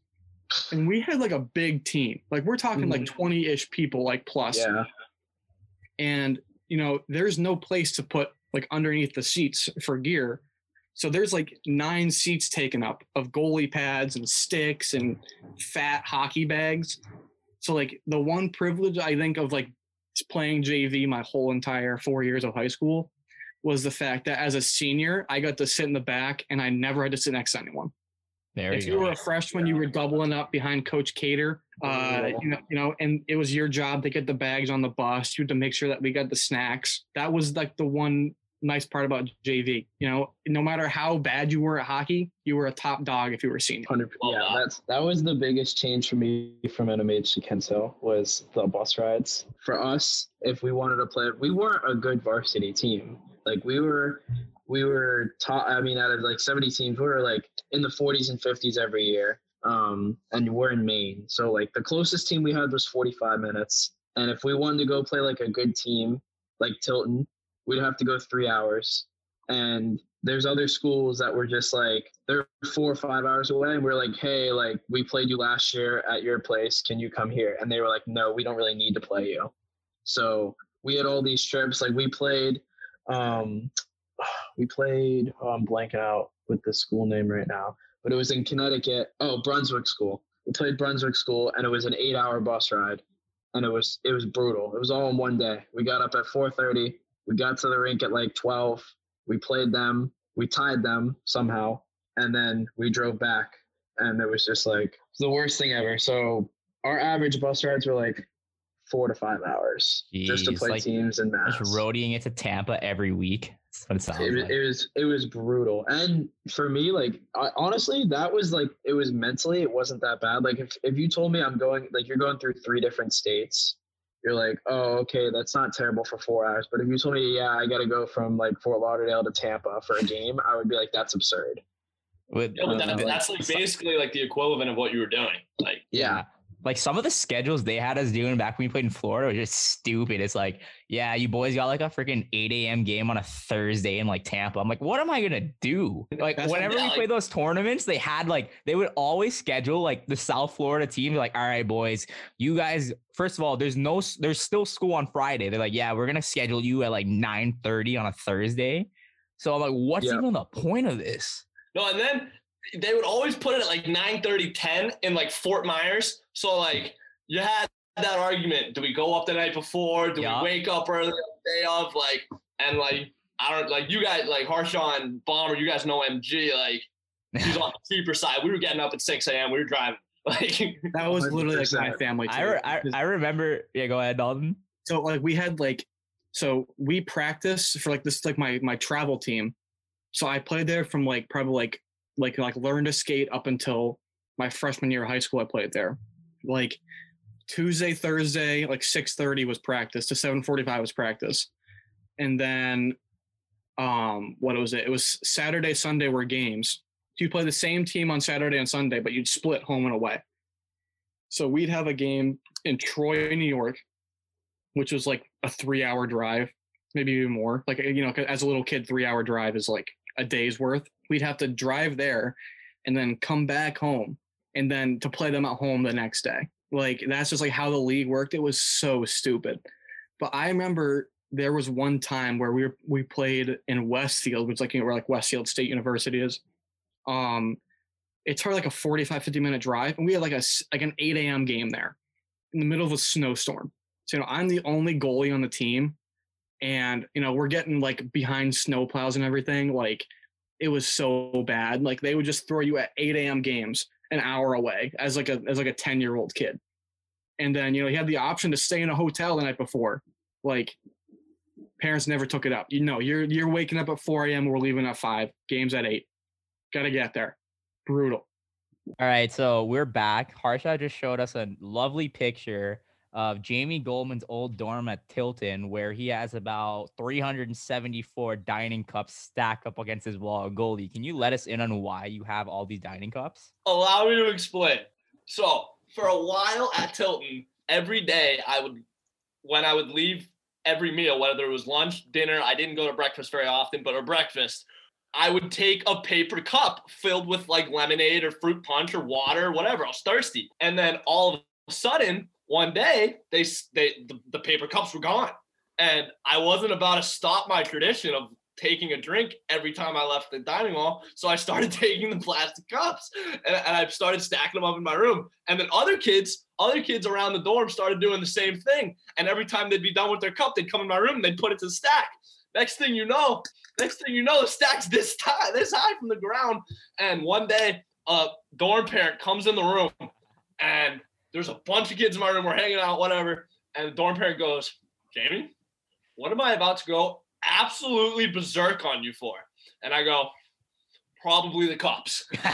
And we had like a big team. Like we're talking like mm-hmm. 20 ish people, like plus. Yeah. And, you know, there's no place to put like underneath the seats for gear. So there's like nine seats taken up of goalie pads and sticks and fat hockey bags. So like the one privilege I think of like playing JV my whole entire four years of high school was the fact that as a senior, I got to sit in the back and I never had to sit next to anyone. There if you you were a freshman, you were doubling up behind Coach Cater. Uh, you know, you know, and it was your job to get the bags on the bus. You had to make sure that we got the snacks. That was like the one nice part about JV. You know, no matter how bad you were at hockey, you were a top dog if you were senior. Yeah, that. that's that was the biggest change for me from NMH to Kents Hill was the bus rides. For us, if we wanted to play, we weren't a good varsity team. Like we were, we were taught. I mean, out of like seventy teams, we were like in the forties and fifties every year. Um, and we're in Maine, so like the closest team we had was forty-five minutes. And if we wanted to go play like a good team, like Tilton, we'd have to go three hours. And there's other schools that were just like they're four or five hours away and we're like hey like we played you last year at your place. Can you come here? And they were like no we don't really need to play you. So we had all these trips like we played um we played oh, i'm blanking out with the school name right now but it was in connecticut. Oh brunswick school. We played brunswick school and it was an eight hour bus ride and it was it was brutal. It was all in one day. We got up at 4.30 we got to the rink at like 12 we played them. We tied them somehow. And then we drove back. And it was just like the worst thing ever. So our average bus rides were like four to five hours just to play like, teams and Just mass. roadieing it to Tampa every week. It like. it was it was brutal. And for me like I, honestly that was like it was mentally it wasn't that bad. Like if, if you told me i'm going like you're going through three different states you're like oh okay that's not terrible for four hours but if you told me yeah i gotta go from like fort lauderdale to tampa for a game i would be like that's absurd With- Yeah, but that, that's like basically like the equivalent of what you were doing. Like, yeah. Like some of the schedules they had us doing back when we played in Florida were just stupid. It's like, yeah, you boys got like a freaking 8 a.m. game on a Thursday in like Tampa. I'm like, what am I gonna do? Like That's- whenever we like- play those tournaments, they had like they would always schedule like the South Florida team, Like, all right, boys, you guys. First of all, there's no, there's still school on Friday. They're like, yeah, we're gonna schedule you at like 9:30 on a Thursday. So I'm like, what's Yeah. even the point of this? no, and then they would always put it at like 9 30, 10 in like Fort Myers. So, like, you had that argument do we go up the night before? Do Yeah. we wake up early the day of? Like, and like, I don't like you guys, like Harshaw and Bomber, you guys know MG. Like, he's on the cheaper side. We were getting up at 6 a.m. We were driving. Like, That was literally like my 100%. family. I, re- I I remember. Yeah, go ahead, Dalton. so like we had like so we practice for like this is like my my travel team so i played there from like probably like like like learn to skate up until my freshman year of high school i played there like tuesday thursday like 6.30 was practice to 7.45 was practice. And then um what was it? It was saturday sunday were games. You play the same team on saturday and sunday but you'd split home and away. So we'd have a game in troy new york which was like a three hour drive, maybe even more. Like, you know, as a little kid, three hour drive is like a day's worth. We'd have to drive there and then come back home and then to play them at home the next day. Like, that's just like how the league worked. It was so stupid. But I remember there was one time where we were, we played in Westfield, which is like you know, where like Westfield State University is. Um, it's hard like a 45, 50 minute drive, and we had like a like an 8 a.m. game there in the middle of a snowstorm. So you know, I'm the only goalie on the team, and you know we're getting like behind snowplows and everything. Like it was so bad. Like they would just throw you at 8 a.m. games an hour away as like a as like a 10 year old kid. And then you know he had the option to stay in a hotel the night before. Like parents never took it up. You know, you're you're waking up at 4 a.m. We're leaving at five. Games at eight. Got to get there. Brutal. All right, so we're back. Harshaw just showed us a lovely picture of Jamie Goldman's old dorm at Tilton, where he has about 374 dining cups stacked up against his wall. Goldie, can you let us in on why you have all these dining cups? Allow me to explain. So for a while at Tilton, every day I would, when I would leave every meal, whether it was lunch, dinner, I didn't go to breakfast very often, but at breakfast, I would take a paper cup filled with like lemonade or fruit punch or water whatever. I was thirsty, and then all of a sudden, one day, they they the, the paper cups were gone, and I wasn't about to stop my tradition of taking a drink every time I left the dining hall. So I started taking the plastic cups and, and I started stacking them up in my room. And then other kids, other kids around the dorm started doing the same thing. And every time they'd be done with their cup, they'd come in my room and they'd put it to the stack. Next thing you know, next thing you know, the stack's this high, this high from the ground. And one day, a dorm parent comes in the room and there's a bunch of kids in my room. We're hanging out, whatever. And the dorm parent goes, Jamie, what am I about to go absolutely berserk on you for? And I go, probably the cops.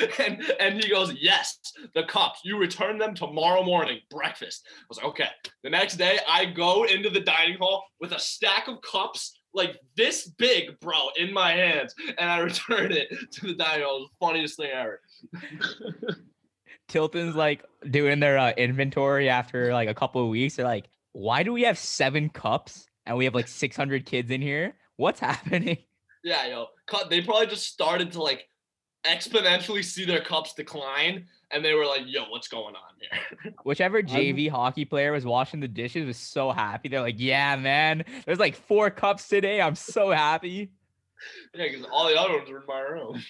and and he goes, Yes, the cups. You return them tomorrow morning, breakfast. I was like, okay. The next day, I go into the dining hall with a stack of cups like this big, bro, in my hands, and I return it to the dining hall. It was the funniest thing ever. Tilton's like doing their uh, inventory after like a couple of weeks. They're like, why do we have seven cups and we have like 600 kids in here? What's happening? Yeah, yo, cut. They probably just started to like exponentially see their cups decline, and they were like, "Yo, what's going on here?" Whichever JV hockey player was washing the dishes was so happy. They're like, yeah, man, there's like four cups today. I'm so happy. yeah, because all the other ones were in my room.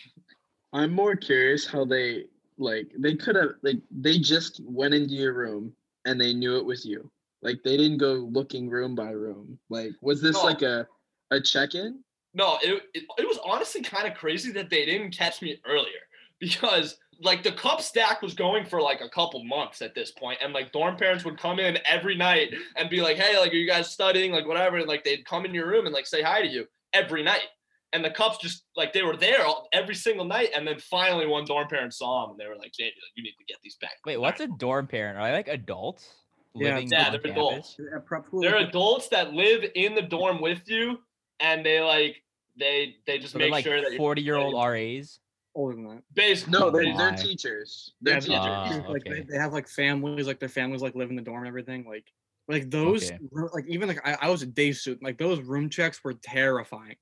I'm more curious how they like they could have like they just went into your room and they knew it was you. Like they didn't go looking room by room. Like was this No. like a a check-in? No, it, it, it was honestly kind of crazy that they didn't catch me earlier because like the cup stack was going for like a couple months at this point, and like dorm parents would come in every night and be like, "Hey, like, are you guys studying? Like, whatever." And like they'd come in your room and like say hi to you every night, and the cups just like they were there all, every single night. And then finally, one dorm parent saw them and they were like, "Jamie, you need to get these back." Wait, what's a dorm parent? Are they like adults Yeah, living yeah, on they're campus? adults. At prep They're adults that live in the dorm with you, and they like they they just So make like sure that 40 year old RAs. older than that. basically No, they're, they're teachers. They're Yeah, teachers. Ah, teachers, like okay. they, they have like families, like their families like live in the dorm and everything. Like like those Okay. like even like I, I was a day student, like those room checks were terrifying.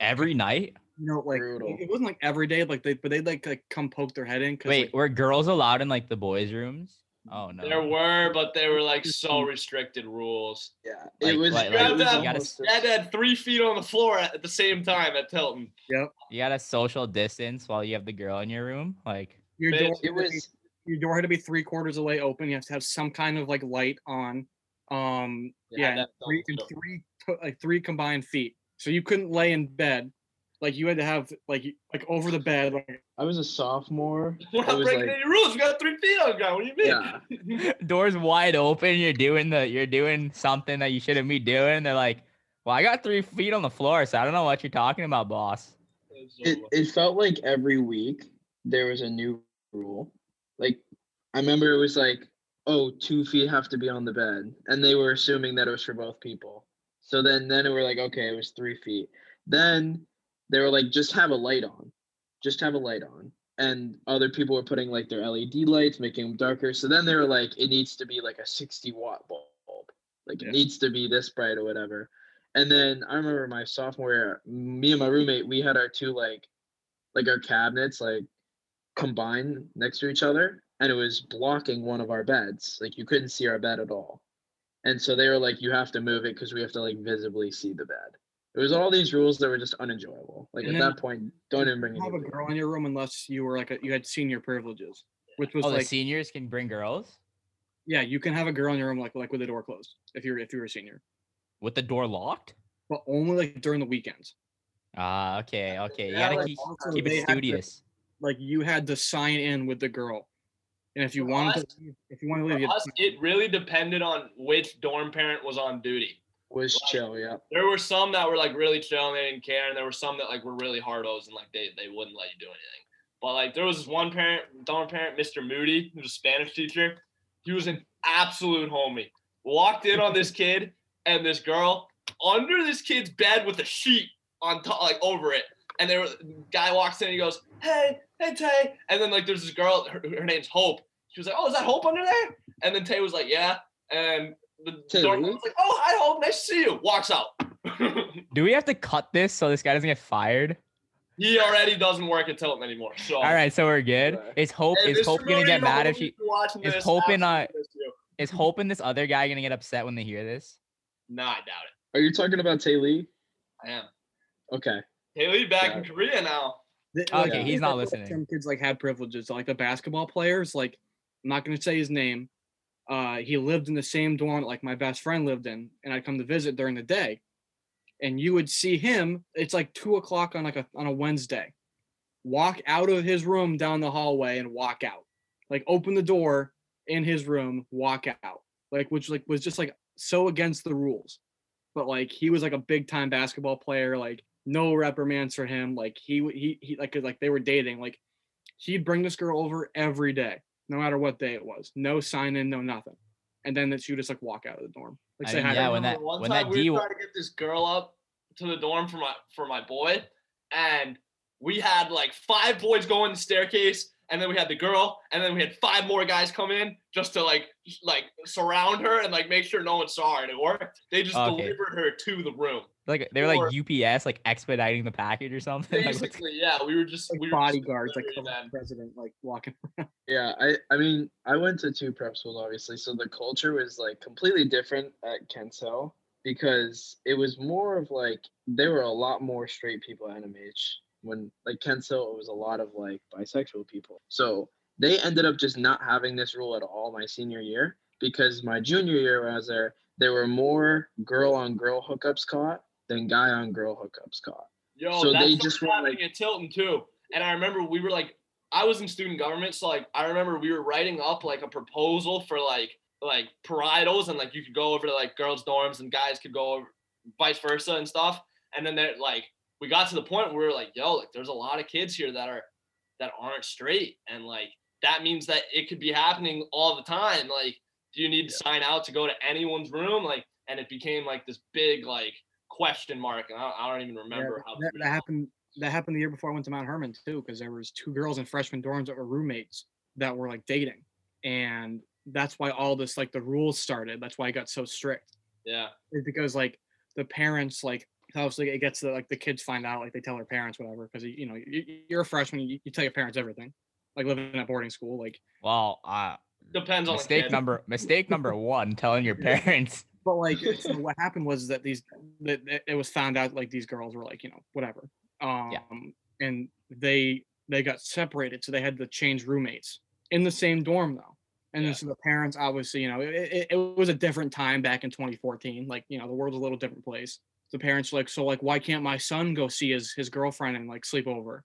Every night? You know, like Brutal. it wasn't like every day, like they but they'd like like come poke their head in. Cause, Wait, like, were girls allowed in like the boys' rooms? Oh no. There were, but they were like so restricted rules. Yeah. Like- it was, like- it like was you gotta almost You had to have three feet on the floor at, at the same time at Tilton. Yep. You gotta social distance while you have the girl in your room. Like, your door, it had to be- was your door had to be three quarters away open. You have to have some kind of like light on. Um, Yeah, yeah, and three, and three like three combined feet. So you couldn't lay in bed. Like you had to have like like over the bed. Like I was a sophomore. We're It not breaking like- any rules. We got three feet on the ground. What do you mean? Yeah. doors wide open. You're doing the, you're doing something that you shouldn't be doing. They're like, well, I got three feet on the floor, so I don't know what you're talking about, boss. It it felt like every week there was a new rule. Like I remember it was like, oh, two feet have to be on the bed. And they were assuming that it was for both people. So then then we're like, okay, it was three feet. Then they were like, just have a light on. Just have a light on. And other people were putting like their LED lights, making them darker. So then they were like, it needs to be like a 60 watt bulb. Like Yeah. it needs to be this bright or whatever. And then I remember my sophomore year, me and my roommate, we had our two like like our cabinets like combined next to each other and it was blocking one of our beds. Like you couldn't see our bed at all. And so they were like, "You have to move it because we have to like visibly see the bed." It was all these rules that were just unenjoyable. Like And at then that point, don't even bring it. have a girl in your room unless you were like a, you had senior privileges, which was Oh, the like seniors can bring girls yeah, you can have a girl in your room like like with the door closed if you're if you're a senior, with the door locked. but only like during the weekends. Ah, okay, okay. You Yeah, gotta like, keep, keep it had to- studious. Like you had to sign in with the girl, and if you For wanted us- to, leave- if you wanted to leave, you had us, it really depended on which dorm parent was on duty. Was chill, yeah. There were some that were like really chill and they didn't care, and there were some that like were really hardos and like they, they wouldn't let you do anything. But like there was this one parent, dorm parent, Mr. Moody, who was a Spanish teacher. He was an absolute homie. Walked in on this kid and this girl under this kid's bed with a sheet on top, like over it. And there, guy walks in and he goes, "Hey, hey Tay," and then like there's this girl, her, her name's Hope. She was like, "Oh, is that Hope under there?" And then Tay was like, "Yeah," and the Tay dorm Lee? was like, "Oh, hi Hope, nice to see you." Walks out. Do we have to cut this so this guy doesn't get fired? he already doesn't work at Tilton anymore. So All right, so we're good. Okay. Is Hope Hey, is Hope gonna Moody, get mad if hope she you're is this, Hope in, uh, absolutely miss you. is Hope and this other guy gonna get upset when they hear this? No, I doubt it. Are you talking about Tay Lee? it. I am. Okay. Haley back in Korea now. The- Okay, like, he's not listening. Some kids like had privileges, like the basketball players. Like, I'm not gonna say his name. Uh, he lived in the same dorm like my best friend lived in, and I'd come to visit during the day, and you would see him. It's like two o'clock on like a on a Wednesday. Walk out of his room down the hallway and walk out. Like open the door in his room, walk out. Like which like was just like so against the rules. But like he was like a big time basketball player. Like no reprimands for him. Like he w- he he like 'cause, like they were dating. Like he'd bring this girl over every day, no matter what day it was. No sign in, no nothing. And then that she would just like walk out of the dorm. Like I say mean, hi. to yeah, when that- one when time that we D- were trying to get this girl up to the dorm for my for my boy, and we had like five boys go in the staircase, and then we had the girl, and then we had five more guys come in just to like like surround her and like make sure no one saw her, and it worked. They just Okay. delivered her to the room. Like they were like UPS, like expediting the package or something. Like, Basically, yeah, we were just like we were just bodyguards, like delivering the president, like walking. Yeah, I I mean I went to two prep schools obviously, so the culture was like completely different at Kents Hill because it was more of like there were a lot more straight people at NMH when like Kents Hill it was a lot of like bisexual people. So they ended up just not having this rule at all my senior year because my junior year when I was there, there were more girl on girl hookups caught than guy on girl hookups caught. Yo, So that's they just happening like- at Tilton too. And I remember we were like, I was in student government, so like I remember we were writing up like a proposal for like like parietals, and like you could go over to like girls' dorms and guys could go over, vice versa and stuff. And then that like we got to the point where we were like, yo, like there's a lot of kids here that are that aren't straight, and like that means that it could be happening all the time. Like, do you need to sign out to go to anyone's room? Like, and it became like this big like question mark, and I, I don't even Yeah, remember how that, that happened. That happened the year before I went to Mount Hermon too, because there was two girls in freshman dorms that were roommates that were like dating, and that's why all this like the rules started. That's why it got so strict. Yeah. Is because like the parents like obviously it gets to like the kids find out like they tell their parents whatever because you know you, you're a freshman you, you tell your parents everything like living at boarding school like well, uh, Depends on mistake number mistake number one, telling your parents. But like so what happened was that these that it was found out like these girls were like you know whatever um and they they got separated so they had to change roommates in the same dorm though. And Yeah. then so the parents obviously you know it, it, it was a different time back in 2014 like you know the world's a little different place. The parents like so like why can't my son go see his his girlfriend and like sleep over?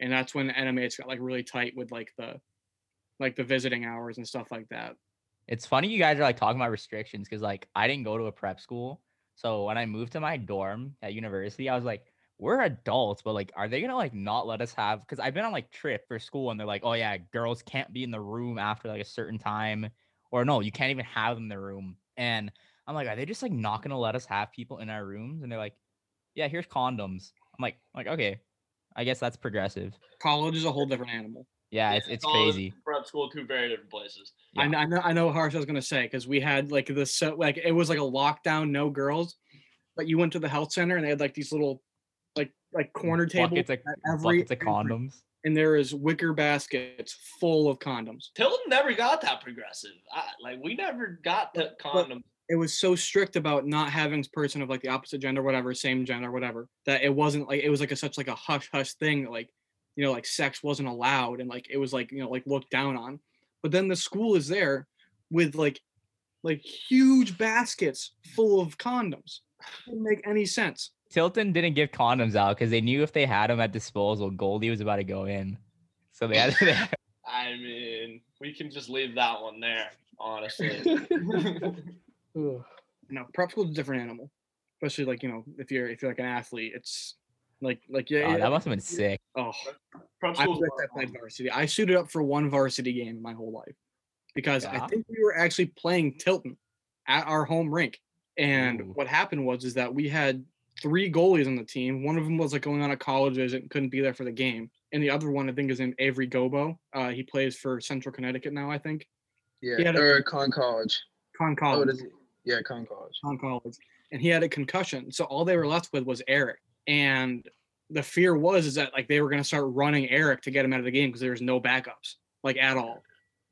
And that's when NMH got like really tight with like the like the visiting hours and stuff like that It's funny you guys are like talking about restrictions because like I didn't go to a prep school. So when I moved to my dorm at university, I was like, we're adults, but like, are they gonna like not let us have? Because I've been on like trip for school and they're like, oh yeah, girls can't be in the room after like a certain time, or no, you can't even have them in the room. And I'm like, are they just like not gonna let us have people in our rooms? And they're like, yeah, here's condoms. I'm like, I'm like okay, I guess that's progressive. college is a whole different animal Yeah, it's it's crazy. Prep school, two very different places. I, Yeah. kn- I know I know what Harsh was gonna say because we had like this so like it was like a lockdown, no girls, but you went to the health center and they had like these little like like corner tables Buckets of, every, buckets of every- condoms. and there is wicker baskets full of condoms. Tilton never got that progressive. I, like we never got the condoms. it was so strict about not having a person of like the opposite gender, whatever, same gender, whatever, that it wasn't like it was like a such like a hush hush thing, like you know, like sex wasn't allowed and like it was like you know like looked down on. But then the school is there with like like huge baskets full of condoms. Didn't make any sense. Tilton didn't give condoms out because they knew if they had them at disposal, Goldie was about to go in. So they had, they had- I mean, we can just leave that one there, honestly. You know, prep school is a different animal, especially like you know if you're if you're like an athlete, it's like like yeah. Oh, yeah, that must have been sick. oh, Prep I school's wish I played varsity. I suited up for one varsity game my whole life because I think we were actually playing Tilton at our home rink. And Ooh. what happened was is that we had three goalies on the team. One of them was like going on a college visit and couldn't be there for the game. And the other one, I think, is named Avery Gobo. Uh, he plays for Central Connecticut now, I think. Yeah, He had a- Conn College. Con Oh, College. what is it? Yeah, Conn College. on college and he had a concussion so all they were left with was eric and the fear was is that like they were going to start running eric to get him out of the game because there was no backups like at all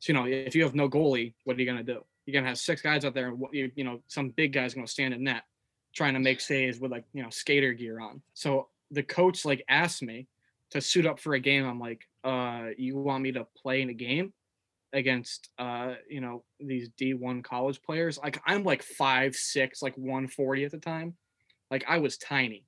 so you know if you have no goalie what are you going to do you're going to have six guys out there and you, you know some big guys going to stand in net trying to make saves with like you know skater gear on so the coach like asked me to suit up for a game i'm like uh you want me to play in a game against uh you know these D1 college players. Like I'm like five six, like 140 at the time. Like I was tiny.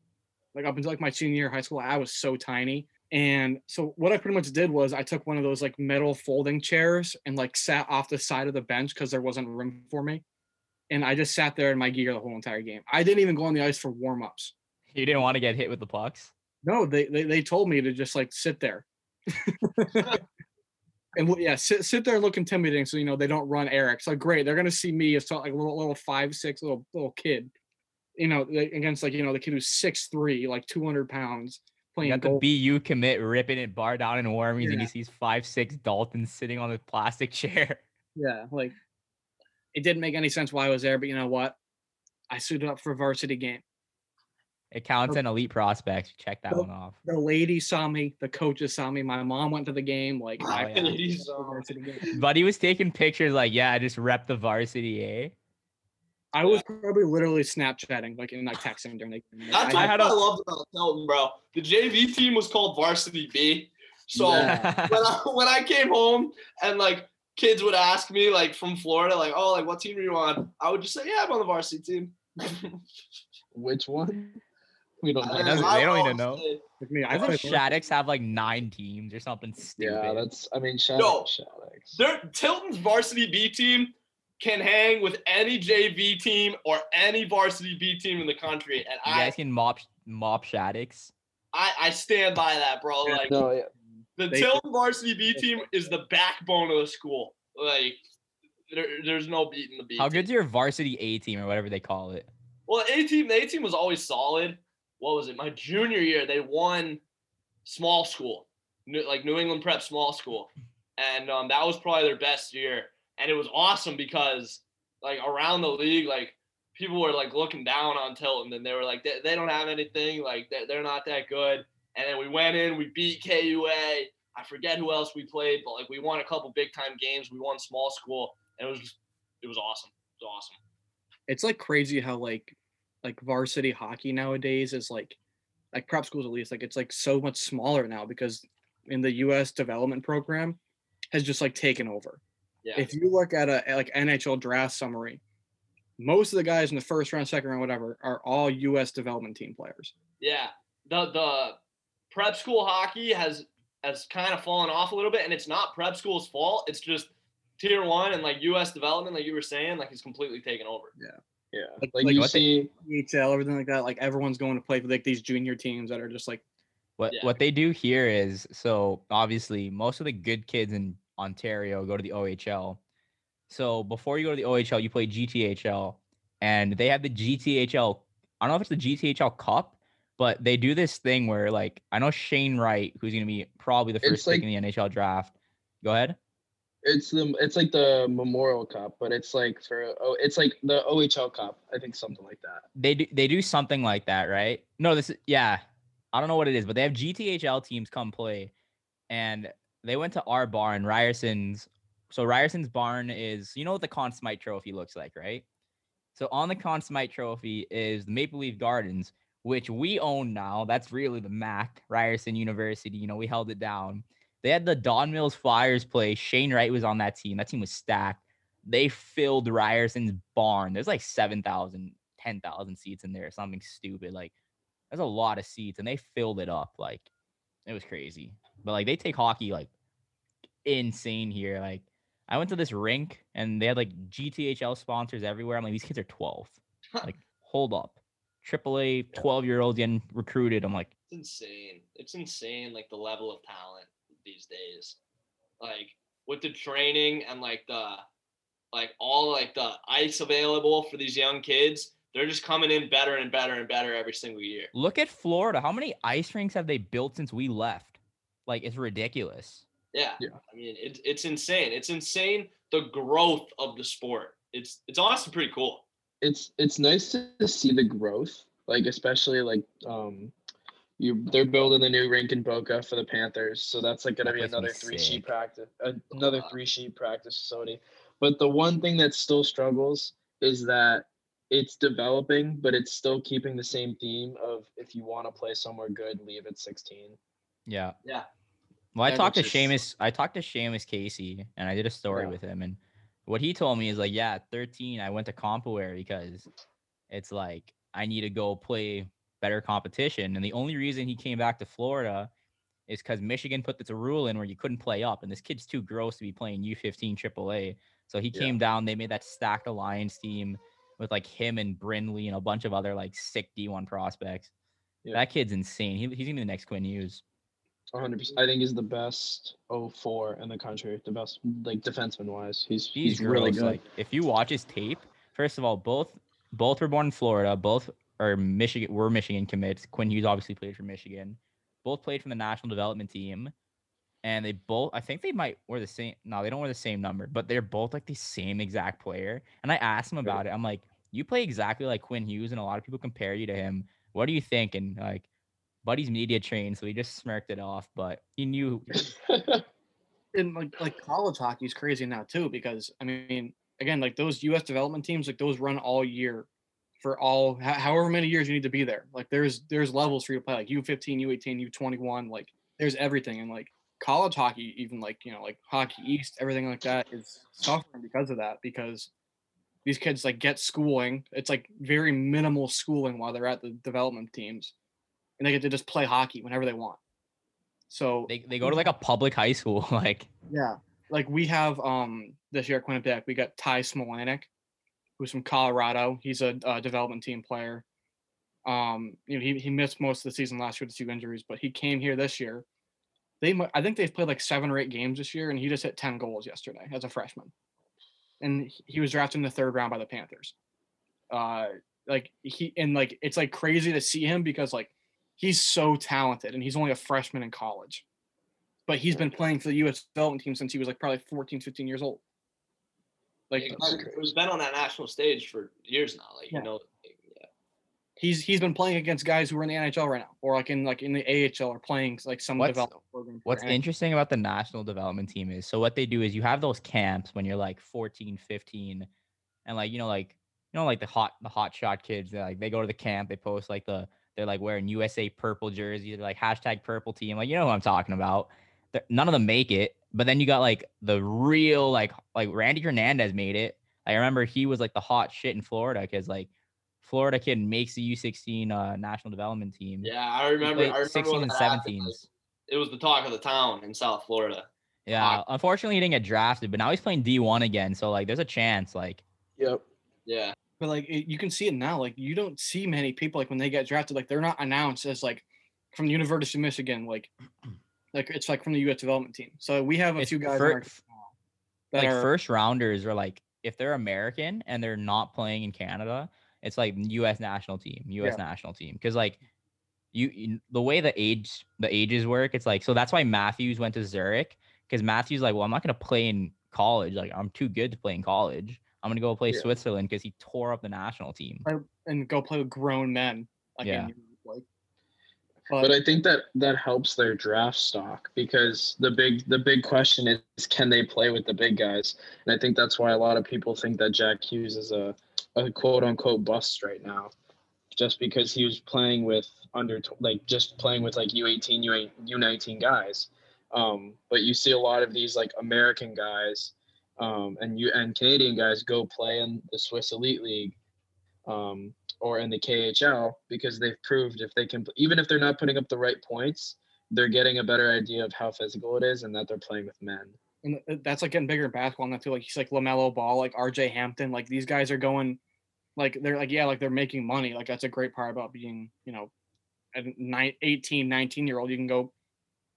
Like up until like my senior year of high school, I was so tiny. And so what I pretty much did was I took one of those like metal folding chairs and like sat off the side of the bench because there wasn't room for me. And I just sat there in my gear the whole entire game. I didn't even go on the ice for warm-ups. You didn't want to get hit with the pucks. No, they they, they told me to just like sit there. and yeah, sit sit there and look intimidating so you know they don't run Eric. So great, they're gonna see me as like a little little five six little little kid, you know, against like you know the kid who's six three, like two hundred pounds You playing got the. BU commit ripping it bar down in Wormies, and he sees five six Dalton sitting on the plastic chair. Yeah, like it didn't make any sense why I was there, but you know what? I suited up for varsity game. It counts in elite prospects. Check that Nope. one off. The ladies saw me, the coaches saw me, my mom went to the game. Like Oh, I yeah. Ladies, suited up for a varsity game. But he was taking pictures like, yeah, I just rep the varsity, eh? I was probably literally Snapchatting, like and like texting during the game. That's I what had I, a- loved about Tilton, bro. The JV team was called Varsity B. So Yeah. when I when I came home and like kids would ask me like from Florida, like, oh, like what team are you on? I would just say, yeah, I'm on the varsity team. Which one? We don't know. It doesn't- they don't even know. always say- Like me, I Doesn't Shattuck's have like nine teams or something stupid? yeah, that's. I mean, shout Yo, out Shattuck's. Their Tilton's varsity B team can hang with any JV team or any varsity B team in the country, and you I, guys can mop mop Shattuck's. I I stand by that, bro. Like No, yeah. the they- Tilton varsity B team is the backbone of the school. Like there, there's no beating the B. How team. good's your varsity A team or whatever they call it? Well, A team, the A team was always solid. What was it? My junior year, they won small school, New, like New England Prep small school, and um, that was probably their best year. And it was awesome because like around the league, like people were like looking down on Tilton, and they were like, they, they don't have anything, like they're, they're not that good. And then we went in, we beat KUA. I forget who else we played, but like we won a couple big time games. We won small school, and it was just, it was awesome. It was awesome. it's like crazy how like like varsity hockey nowadays is like like prep schools at least like it's like so much smaller now because in the US development program has just like taken over. Yeah. If you look at a like NHL draft summary, most of the guys in the first round, second round, whatever, are all US development team players. Yeah, the the prep school hockey has has kind of fallen off a little bit, and it's not prep school's fault. It's just tier one and like U.S. development, like you were saying, like it's completely taken over. Yeah. Like- Like, like you what they- see, EHL, everything like that. Like everyone's going to play for like these junior teams that are just like What Yeah. what they do here is so obviously most of the good kids in Ontario go to the OHL. So before you go to the OHL, you play GTHL, and they have the GTHL. I don't know if it's the GTHL Cup, but they do this thing where like I know Shane Wright, who's gonna be probably the first pick in the NHL draft. Go ahead. it's the it's like the Memorial Cup, but it's like for oh, it's like the OHL Cup. I think something like that. They do they do something like that, right? No, this is yeah. I don't know what it is, but they have GTHL teams come play, and they went to our barn, Ryerson's. So Ryerson's barn is you know what the Conn Smythe Trophy looks like, right? So on the Conn Smythe Trophy is the Maple Leaf Gardens, which we own now. That's really the MAC, Ryerson University. You know, we held it down. They had the Don Mills Flyers play. Shane Wright was on that team. That team was stacked. They filled Ryerson's barn. There's like 7,000, 10,000 seats in there, something stupid. Like, there's a lot of seats, and they filled it up. Like, it was crazy. But like, they take hockey like insane here. Like, I went to this rink, and they had like GTHL sponsors everywhere. I'm like, these kids are 12. Like, hold up. AAA 12 year olds getting recruited. I'm like, It's insane. It's insane, like the level of talent these days. Like with the training and like the like all like the ice available for these young kids, they're just coming in better and better and better every single year. look at Florida. How many ice rinks have they built since we left? Like, it's ridiculous. Yeah. Yeah. I mean, it's it's insane. It's insane the growth of the sport. It's it's honestly pretty cool. it's it's nice to see the growth, like especially like um, you they're building the new rink in Boca for the Panthers, so that's like gonna That be place gonna be another three sheet practice, another Wow. three sheet practice facility. But the one thing that still struggles is that it's developing, but it's still keeping the same theme of if you want to play somewhere good, leave at 16. Yeah. Yeah. Well, I talked to is- Seamus. I talked to Seamus Casey, and I did a story Yeah. with him. And what he told me is like, yeah, at 13, I went to Compuware because it's like I need to go play better competition. And the only reason he came back to Florida is because Michigan put this rule in where you couldn't play up, and this kid's too gross to be playing U15 AAA. So he Yeah. came down. They made that stacked alliance team with like him and Brindley and a bunch of other like sick D1 prospects. Yeah. That kid's insane. He, he's gonna be the next Quinn Hughes. 100%. I think he's the best 04 in the country, the best like defenseman wise. He's He's, really good. Like if you watch his tape, first of all, both both were born in Florida. Both are Michigan. Were Michigan commits. Quinn Hughes obviously played for Michigan. Both played from the national development team, and they both. I think they might wear the same. No, they don't wear the same number, but they're both like the same exact player. And I asked him about it. I'm like, you play exactly like Quinn Hughes, and a lot of people compare you to him. What do you think? And like, Buddy's media trained, so he just smirked it off. But he knew. and like like college hockey is crazy now too because I mean again like those U.S. development teams like those run all year for all however many years you need to be there. Like there's there's levels for you to play like U15, U18, U21. Like there's everything and like college hockey even like you know like hockey east everything like that is suffering because of that because these kids like get schooling it's like very minimal schooling while they're at the development teams and they get to just play hockey whenever they want so They, they go to like a public high school, like yeah. Like we have um this year at Quinnipiac, we got Ty Smilanic, who's from Colorado. He's a uh, development team player. Um, you know, he, he missed most of the season last year with two injuries, but he came here this year. They I think they've played like seven or eight games this year, and he just hit ten goals yesterday as a freshman. And he was drafted in the third round by the Panthers. Uh, like he and like it's like crazy to see him because like he's so talented, and he's only a freshman in college but he's been playing for the U.S. development team since he was like probably 14, 15 years old. Like Like, That's he's been on that national stage for years now. Like Yeah. you know, yeah. he's he's been playing against guys who are in the NHL right now, or like in like in the AHL, or playing like some What's- development program. What's interesting about the national development team is so what they do is you have those camps when you're like 14, 15, and like you know like you know like the hot the hot shot kids they like they go to the camp they post like the they're like wearing USA purple jerseys they're like hashtag purple team like you know who I'm talking about. They're- none of them make it, but then you got like the real like like Randy Hernandez made it. I remember he was like the hot shit in Florida because like Florida kid makes the U16 uh, national development team. Yeah, I remember. played I remember 16 and that happened, 17s. like, It was the talk of the town in South Florida. Yeah, unfortunately he didn't get drafted, but now he's playing D1 again. So like, there's a chance. Like, yep. Yeah, But like it, you can see it now. Like you don't see many people like when they get drafted, like they're not announced as like from the University of Michigan, like like it's like from the U.S. development team. So we have a It's few guys fir- in our team that like are first rounders are like, if they're American and they're not playing in Canada, it's like U.S. national team, U.S. national team. Because like, you, you the way the age the ages work, it's like so that's why Matthews went to Zurich because Matthews like, well, I'm not gonna play in college. Like, I'm too good to play in college. I'm gonna go play Yeah. Switzerland because he tore up the national team. and go play with grown men. Like Yeah. Europe, like But I think that that helps their draft stock because the big the big question is can they play with the big guys? And I think that's why a lot of people think that Jack Hughes is a, a quote unquote bust right now, just because he was playing with under like just playing with like U eighteen U U nineteen guys. Um, but you see a lot of these like American guys um, and you and Canadian guys go play in the Swiss Elite League um, or in the KHL because they've proved if they can, even if they're not putting up the right points, they're getting a better idea of how physical it is and that they're playing with men. and that's like getting bigger in basketball. And I feel like he's like Lamelo Ball, like RJ Hampton. Like these guys are going, like they're like yeah, like they're making money. Like that's a great part about being, you know, a 18, 19 year old. You can go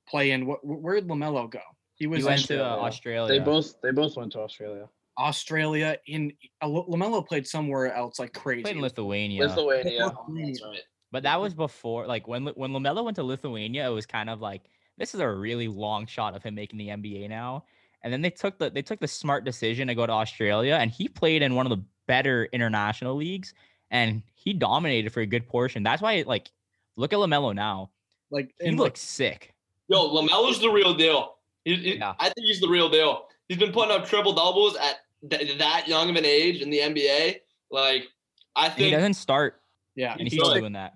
play in. Where did Lamelo go? He was He went in to uh, Australia. Australia. They both they both went to Australia. Australia. In uh, Lamelo played somewhere else like crazy. played in Lithuania. Lithuania. That's. But that was before, like when Li- when Lamelo went to Lithuania, it was kind of like this is a really long shot of him making the NBA now. And then they took the they took the smart decision to go to Australia, and he played in one of the better international leagues, and he dominated for a good portion. That's why, like, look at Lamelo now; like he in like, looks sick. Yo, Lamelo's the real deal. He, he- Yeah. I think he's the real deal. He's been putting up triple doubles at th- that young of an age in the NBA. Like, I And he doesn't start, yeah. and He's he's still like- doing that.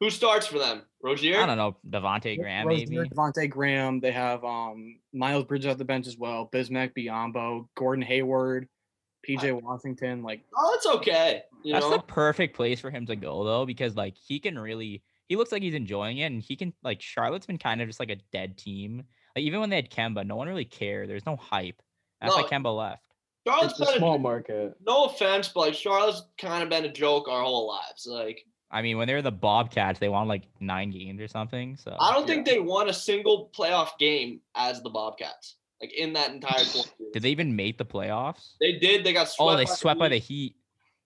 who starts for them? Rozier. I don't know, Devonte Graham maybe. Devontae Graham. They have um Miles Bridges off the bench as well. Bismack Biyombo, Gordon Hayward, PJ Washington. Like Oh, it's okay. You That's know, the perfect place for him to go though, because like he can really he looks like he's enjoying it and he can like Charlotte's been kind of just like a dead team. Like even when they had Kemba, no one really cared. There's no hype. That's why Kemba left. Charlotte's It's a small a, market. no offense, but like Charlotte's kind of been a joke our whole lives. Like, I mean, when they were the Bobcats, they won like nine games or something. So I don't think they won a single playoff game as the Bobcats. Like in that entire. 12 years. did they even make the playoffs? They did. They got oh, swept. Oh, they by swept by the Heat.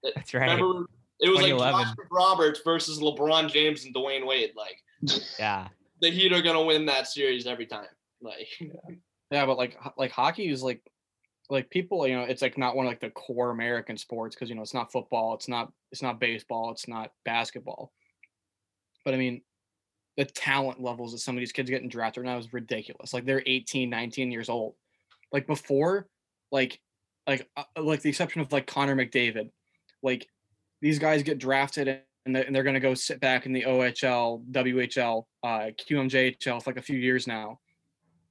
Heat. That's right. Remember, it was like 2011. Josh McRoberts versus LeBron James and Dwyane Wade. Like Yeah. the Heat are gonna win that series every time. Like yeah, but like like hockey is like like people you know it's like not one of like the core American sports because you know it's not football, it's not it's not baseball, it's not basketball. But I mean, the talent levels that some of these kids getting drafted right now is ridiculous. Like they're 18, 19 years old. Like before, like like uh, like the exception of like Connor McDavid, like these guys get drafted and they're, and they're gonna go sit back in the OHL, WHL, uh, QMJHL for like a few years now.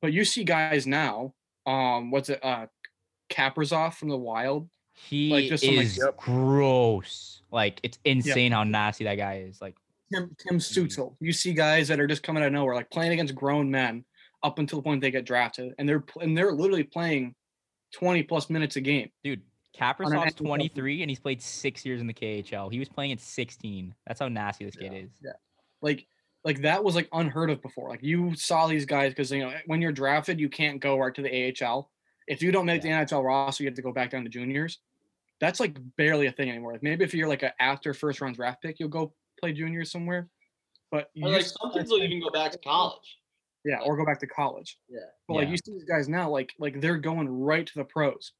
But you see guys now, um, what's it, uh, Kaprizov from the Wild, He just some, like, is Yep. gross. Like it's insane how nasty that guy is. Like Tim Tim Mm-hmm. You see guys that are just coming out of nowhere, like playing against grown men up until the point they get drafted, and they're and they're literally playing twenty plus minutes a game. Dude, an Kaprizov's NHL 23 and he's played six years in the KHL. He was playing at 16. That's how nasty this kid is. Yeah, Like like that was like unheard of before. Like you saw these guys because you know when you're drafted, you can't go right to the AHL. If you don't make the NHL roster, you have to go back down to juniors. That's like barely a thing anymore. Like maybe if you're like a after first round draft pick, you'll go play juniors somewhere. But like some kids will even go back to college. Yeah, or go back to college. Yeah. But like Yeah. you see these guys now, like like they're going right to the pros,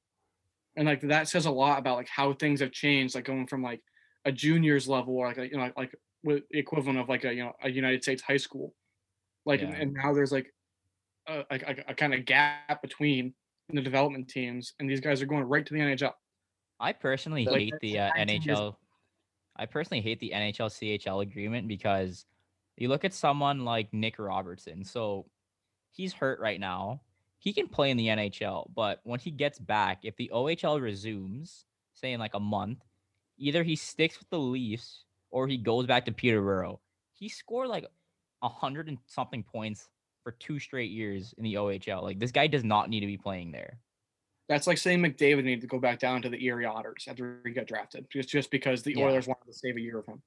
and like that says a lot about like how things have changed. Like going from like a juniors level or like a, you know like with the equivalent of like a you know a United States high school, like and- Yeah. and now there's like a, a, a- kind of gap between the development teams, and these guys are going right to the NHL. I personally Like, hate that's the uh, 19 years NHL. I personally hate the NHL CHL agreement because you look at someone like Nick Robertson. So he's hurt right now. He can play in the NHL, but when he gets back, if the OHL resumes, say in like a month, either he sticks with the Leafs or he goes back to Peterborough. He scored like a hundred and something points for two straight years in the OHL. Like this guy does not need to be playing there. That's like saying McDavid needed to go back down to the Erie Otters after he got drafted, just just because the Yeah. Oilers wanted to save a year of him.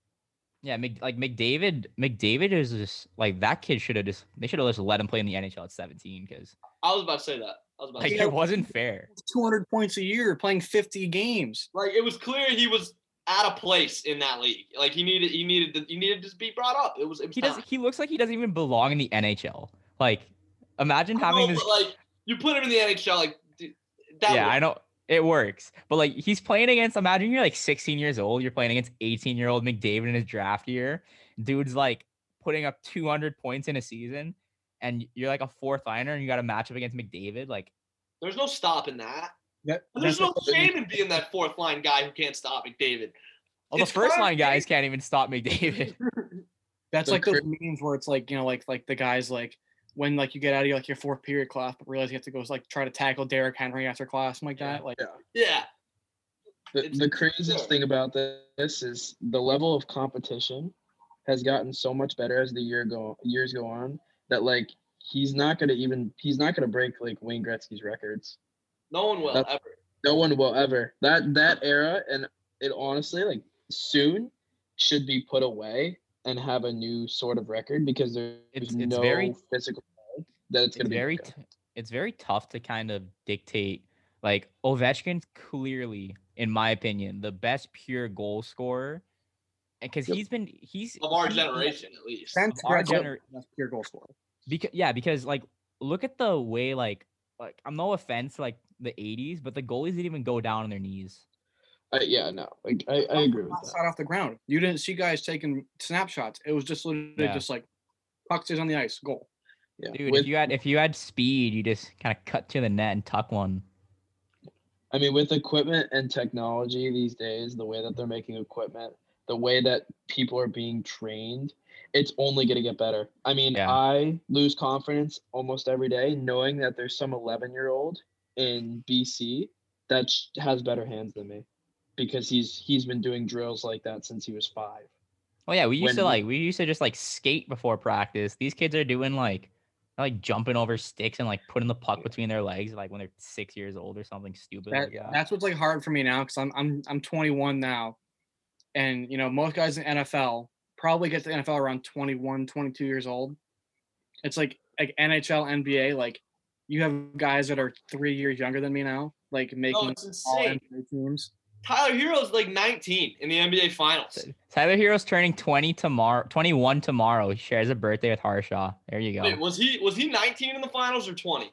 Yeah, Mc, like McDavid, McDavid is just like that kid should have just they should have just let him play in the NHL at 17 because I was about to say that. I was about like to say it wasn't fair. 200 points a year, playing 50 games. like it was clear he was out of place in that league. Like he needed he needed to, he needed to be brought up. It was, it was He does. He looks like he doesn't even belong in the NHL. Like, imagine I know, having this. like you put him in the NHL like dude, that yeah, was- I know it works, but like he's playing against. Imagine you're like 16 years old. You're playing against 18 year old McDavid in his draft year. Dude's like putting up 200 points in a season, and you're like a fourth liner, and you got a matchup against McDavid. Like, There's no stopping that. That, There's no shame in being that fourth line guy who can't stop McDavid. well, the first line hard, guys can't even stop McDavid. That's The like those memes where it's like you know, like like the guys like when like you get out of your, like your fourth period class, but realize you have to go like try to tackle Derrick Henry after class, something like Yeah. that. Like Yeah. The, the craziest thing about this is the level of competition has gotten so much better as the year go years go on that like he's not gonna even he's not gonna break like Wayne Gretzky's records. No one will That's- ever. No one will ever. That that era and it honestly like soon should be put away and have a new sort of record because there's It's- it's no very- physical that it's it's gonna be very t- it's very tough to kind of dictate like Ovechkin's clearly in my opinion the best pure goal scorer because Yep. he's been he's Of our he- generation, at least. Spence our Gretzky, gener- pure goal scorer. because yeah because like look at the way like like I'm no offense like the 80s but the goalies didn't even go down on their knees I, yeah, no, like I, I agree with that. Shot off the ground. You didn't see guys taking snapshots. It was just literally Yeah. just like puck stays on the ice, goal. Yeah, dude with- if you had if you had speed you just kind of cut to the net and tuck one I mean, with equipment and technology these days, the way that they're making equipment, the way that people are being trained, it's only going to get better. I mean, Yeah. I lose confidence almost every day knowing that there's some 11 year old in BC that has better hands than me because he's he's been doing drills like that since he was five. Oh yeah, we used when to like we used to just like skate before practice. These kids are doing like like jumping over sticks and like putting the puck between their legs like when they're six years old or something stupid That, like that. That's what's like hard for me now because I'm I'm I'm 21 now, and you know most guys in NFL probably get to the NFL around 21, 22 years old. It's like like NHL, NBA, like you have guys that are three years younger than me now, like oh, making it's all. NBA teams. Tyler Herro's like 19 in the NBA Finals. Tyler Herro's turning 20 tomorrow, 21 tomorrow. He shares a birthday with Harshaw. There you go. Wait, was he was he 19 in the finals or 20?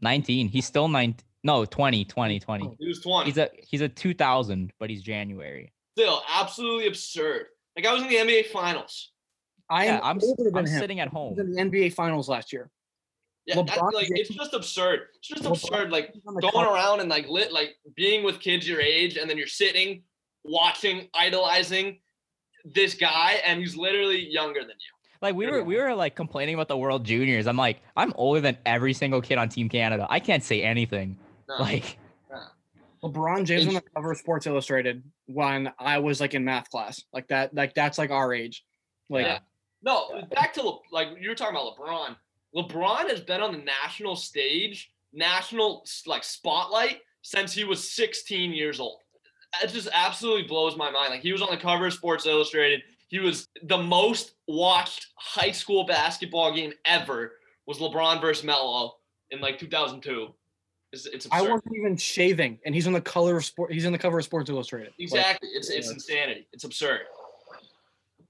19. He's still 9 No, 20, 20, 20. He was 20. He's a he's a 2000, but he's January. Still absolutely absurd. Like I was in the NBA Finals. I Yeah, am I'm older than I'm him. sitting at He was home. in the NBA Finals last year. Yeah, that- LeBron like it's just absurd. It's just LeBron absurd. Like He's on the going cover- around and like lit, like being with kids your age, and then you're sitting, watching, idolizing this guy, and he's literally younger than you. Like we were we were like complaining about the World Juniors. I'm like, I'm older than every single kid on Team Canada. I can't say anything. No. Like LeBron James on the cover of Sports Illustrated when I was like in math class. Like that, like that's like our age. Like Yeah. No, back to Le- like you were talking about LeBron. LeBron has been on the national stage, national like spotlight since he was 16 years old. It just absolutely blows my mind. Like he was on the cover of Sports Illustrated. He was the most watched high school basketball game ever was LeBron versus Melo in like 2002. It's, it's I wasn't even shaving, and he's on the color of sport. He's on the cover of Sports Illustrated. Like, Exactly. it's it's yeah. insanity. It's absurd.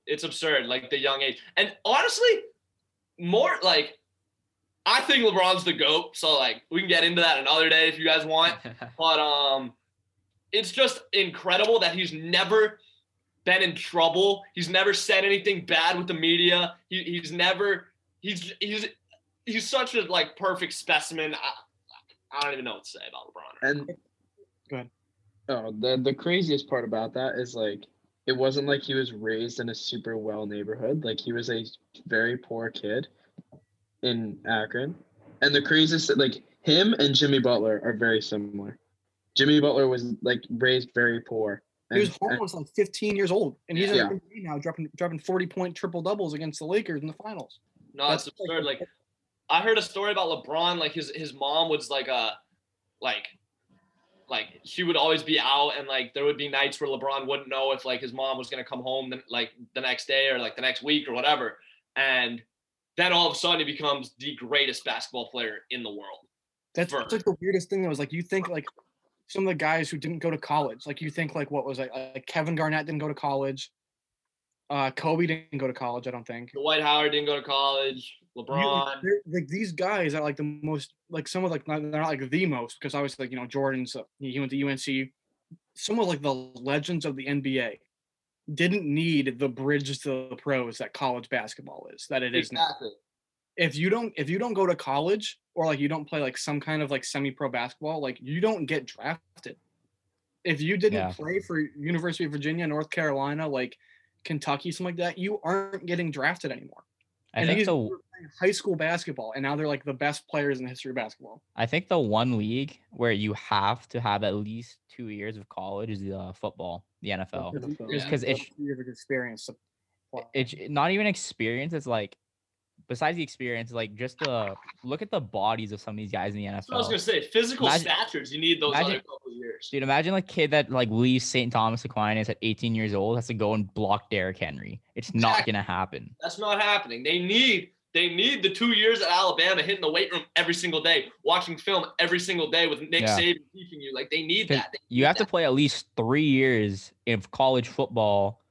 It's absurd, like the young age. And honestly, more like I think LeBron's the GOAT. So like we can get into that another day if you guys want. But um it's just incredible that he's never been in trouble. He's never said anything bad with the media. He, he's never he's he's he's such a like perfect specimen. I, I don't even know what to say about LeBron. And Go ahead. Oh, the the craziest part about that is like it wasn't like he was raised in a super well neighborhood. Like he was a very poor kid in Akron. And the craziest like him and Jimmy Butler are very similar. Jimmy Butler was like raised very poor. he was And- and- almost like 15 years old, and he's Yeah. in the now, dropping dropping 40 point triple doubles against the Lakers in the finals. No, it's That's absurd. Like I heard a story about LeBron. Like his his mom was like a like like she would always be out, and like there would be nights where LeBron wouldn't know if like his mom was gonna come home the, like the next day or like the next week or whatever. And then all of a sudden he becomes the greatest basketball player in the world. That's, that's like the weirdest thing. That was like you think like some of the guys who didn't go to college, like you think like what was it? Like Kevin Garnett didn't go to college. Uh, Kobe didn't go to college. I don't think. Dwight Howard didn't go to college. LeBron. like these guys are like the most like some of like not, they're not like the most because obviously like you know Jordan's uh, he went to UNC. Some of like the legends of the NBA didn't need the bridge to the pros that college basketball is that it is now. Exactly. If you don't if you don't go to college or like you don't play like some kind of like semi-pro basketball, like you don't get drafted. If you didn't Yeah. play for University of Virginia, North Carolina, like Kentucky, something like that, you aren't getting drafted anymore. I and think these the high school basketball, and now they're like the best players in the history of basketball. I think the one league where you have to have at least two years of college is the uh, football, the NFL. Because Yeah. 'cause it's- years of experience. It's not even experience. It's like, besides the experience, like just the look at the bodies of some of these guys in the NFL. I was gonna say. Physical Imagine- statures. You need those imagine- other couple of years. Dude, imagine like kid that like leaves St. Thomas Aquinas at 18 years old has to go and block Derrick Henry. It's not gonna happen. That's not happening. They need they need the two years at Alabama hitting the weight room every single day, watching film every single day with Nick Yeah. Saban teaching you. Like they need that. They You need have to play at least three years of college football.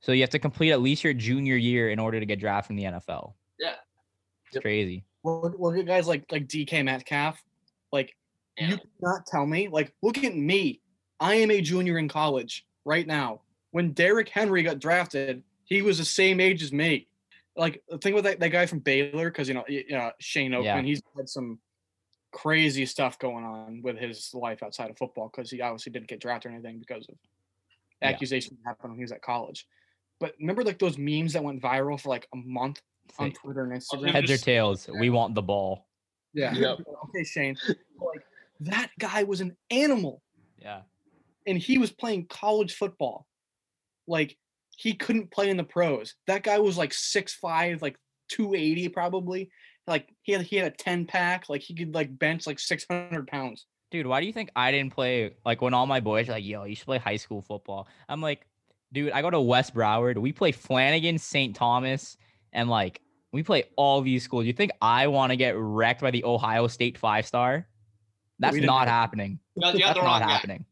So you have to complete at least your junior year in order to get drafted in the NFL. Yeah. It's Yep. crazy. Look, look at guys like like DK Metcalf. Like Yeah. you cannot tell me. Like look at me. I am a junior in college right now. When Derrick Henry got drafted, he was the same age as me. Like the thing with that, that guy from Baylor, because you know, y- uh, Shane Oakman, Yeah. he's had some crazy stuff going on with his life outside of football because he obviously didn't get drafted or anything because of Yeah. accusations that happened when he was at college. But remember like those memes that went viral for like a month It's on Twitter and Instagram? heads or just- tails, we want the ball. Yeah. Yep. okay, Shane. Like that guy was an animal Yeah. and he was playing college football. Like he couldn't play in the pros. That guy was like 6'5, like 280 probably. Like he had he had a 10 pack, like he could like bench like 600 pounds. Dude, why do you think I didn't play like when all my boys are like, yo, you should play high school football? I'm like, dude, I go to West Broward. We play Flanagan, St. Thomas, and like we play all these schools. You think I want to get wrecked by the Ohio State five star? That's didn't happening. You got- you got That's not guy. happening.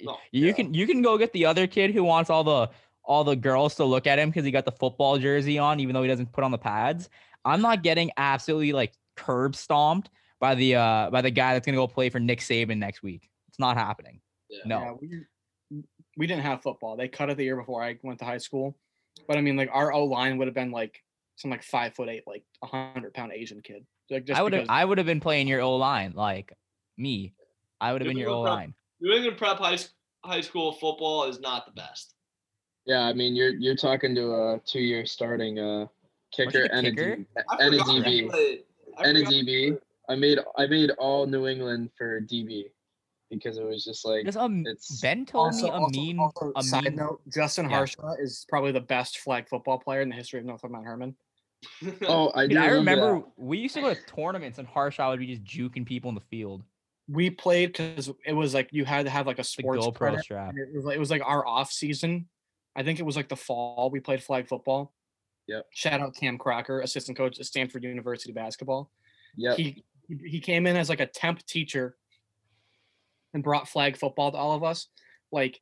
Y- No. You Yeah. can you can go get the other kid who wants all the all the girls to look at him because he got the football jersey on, even though he doesn't put on the pads. I'm not getting absolutely like curb stomped by the uh by the guy that's gonna go play for Nick Saban next week. It's not happening. Yeah. No. Yeah, we, didn't- we didn't have football. They cut it the year before I went to high school. But I mean like our O line would have been like some like five foot eight, like a hundred pound Asian kid. Like just I would have I would have been playing your O line like me. I would have been your O line. New England prep high, high school football is not the best. Yeah, I mean you're you're talking to a two year starting uh kicker and a kicker? D- I and a DB. played- and a DB. I made I made all New England for DB because it was just like um, it's Ben told Also, me a also- mean also, a side mean note, Justin Yeah. Harshaw is probably the best flag football player in the history of Northfield Mount Hermon. oh I do Dude, I remember that. we used to go to tournaments and Harshaw would be just juking people in the field. We played because it was like you had to have like a The sports GoPro credit, strap. It was like it was like our off season. I think it was like the fall. We played flag football. Yep. Shout out Cam Crocker, assistant coach at Stanford University basketball. Yeah. He he came in as like a temp teacher and brought flag football to all of us. Like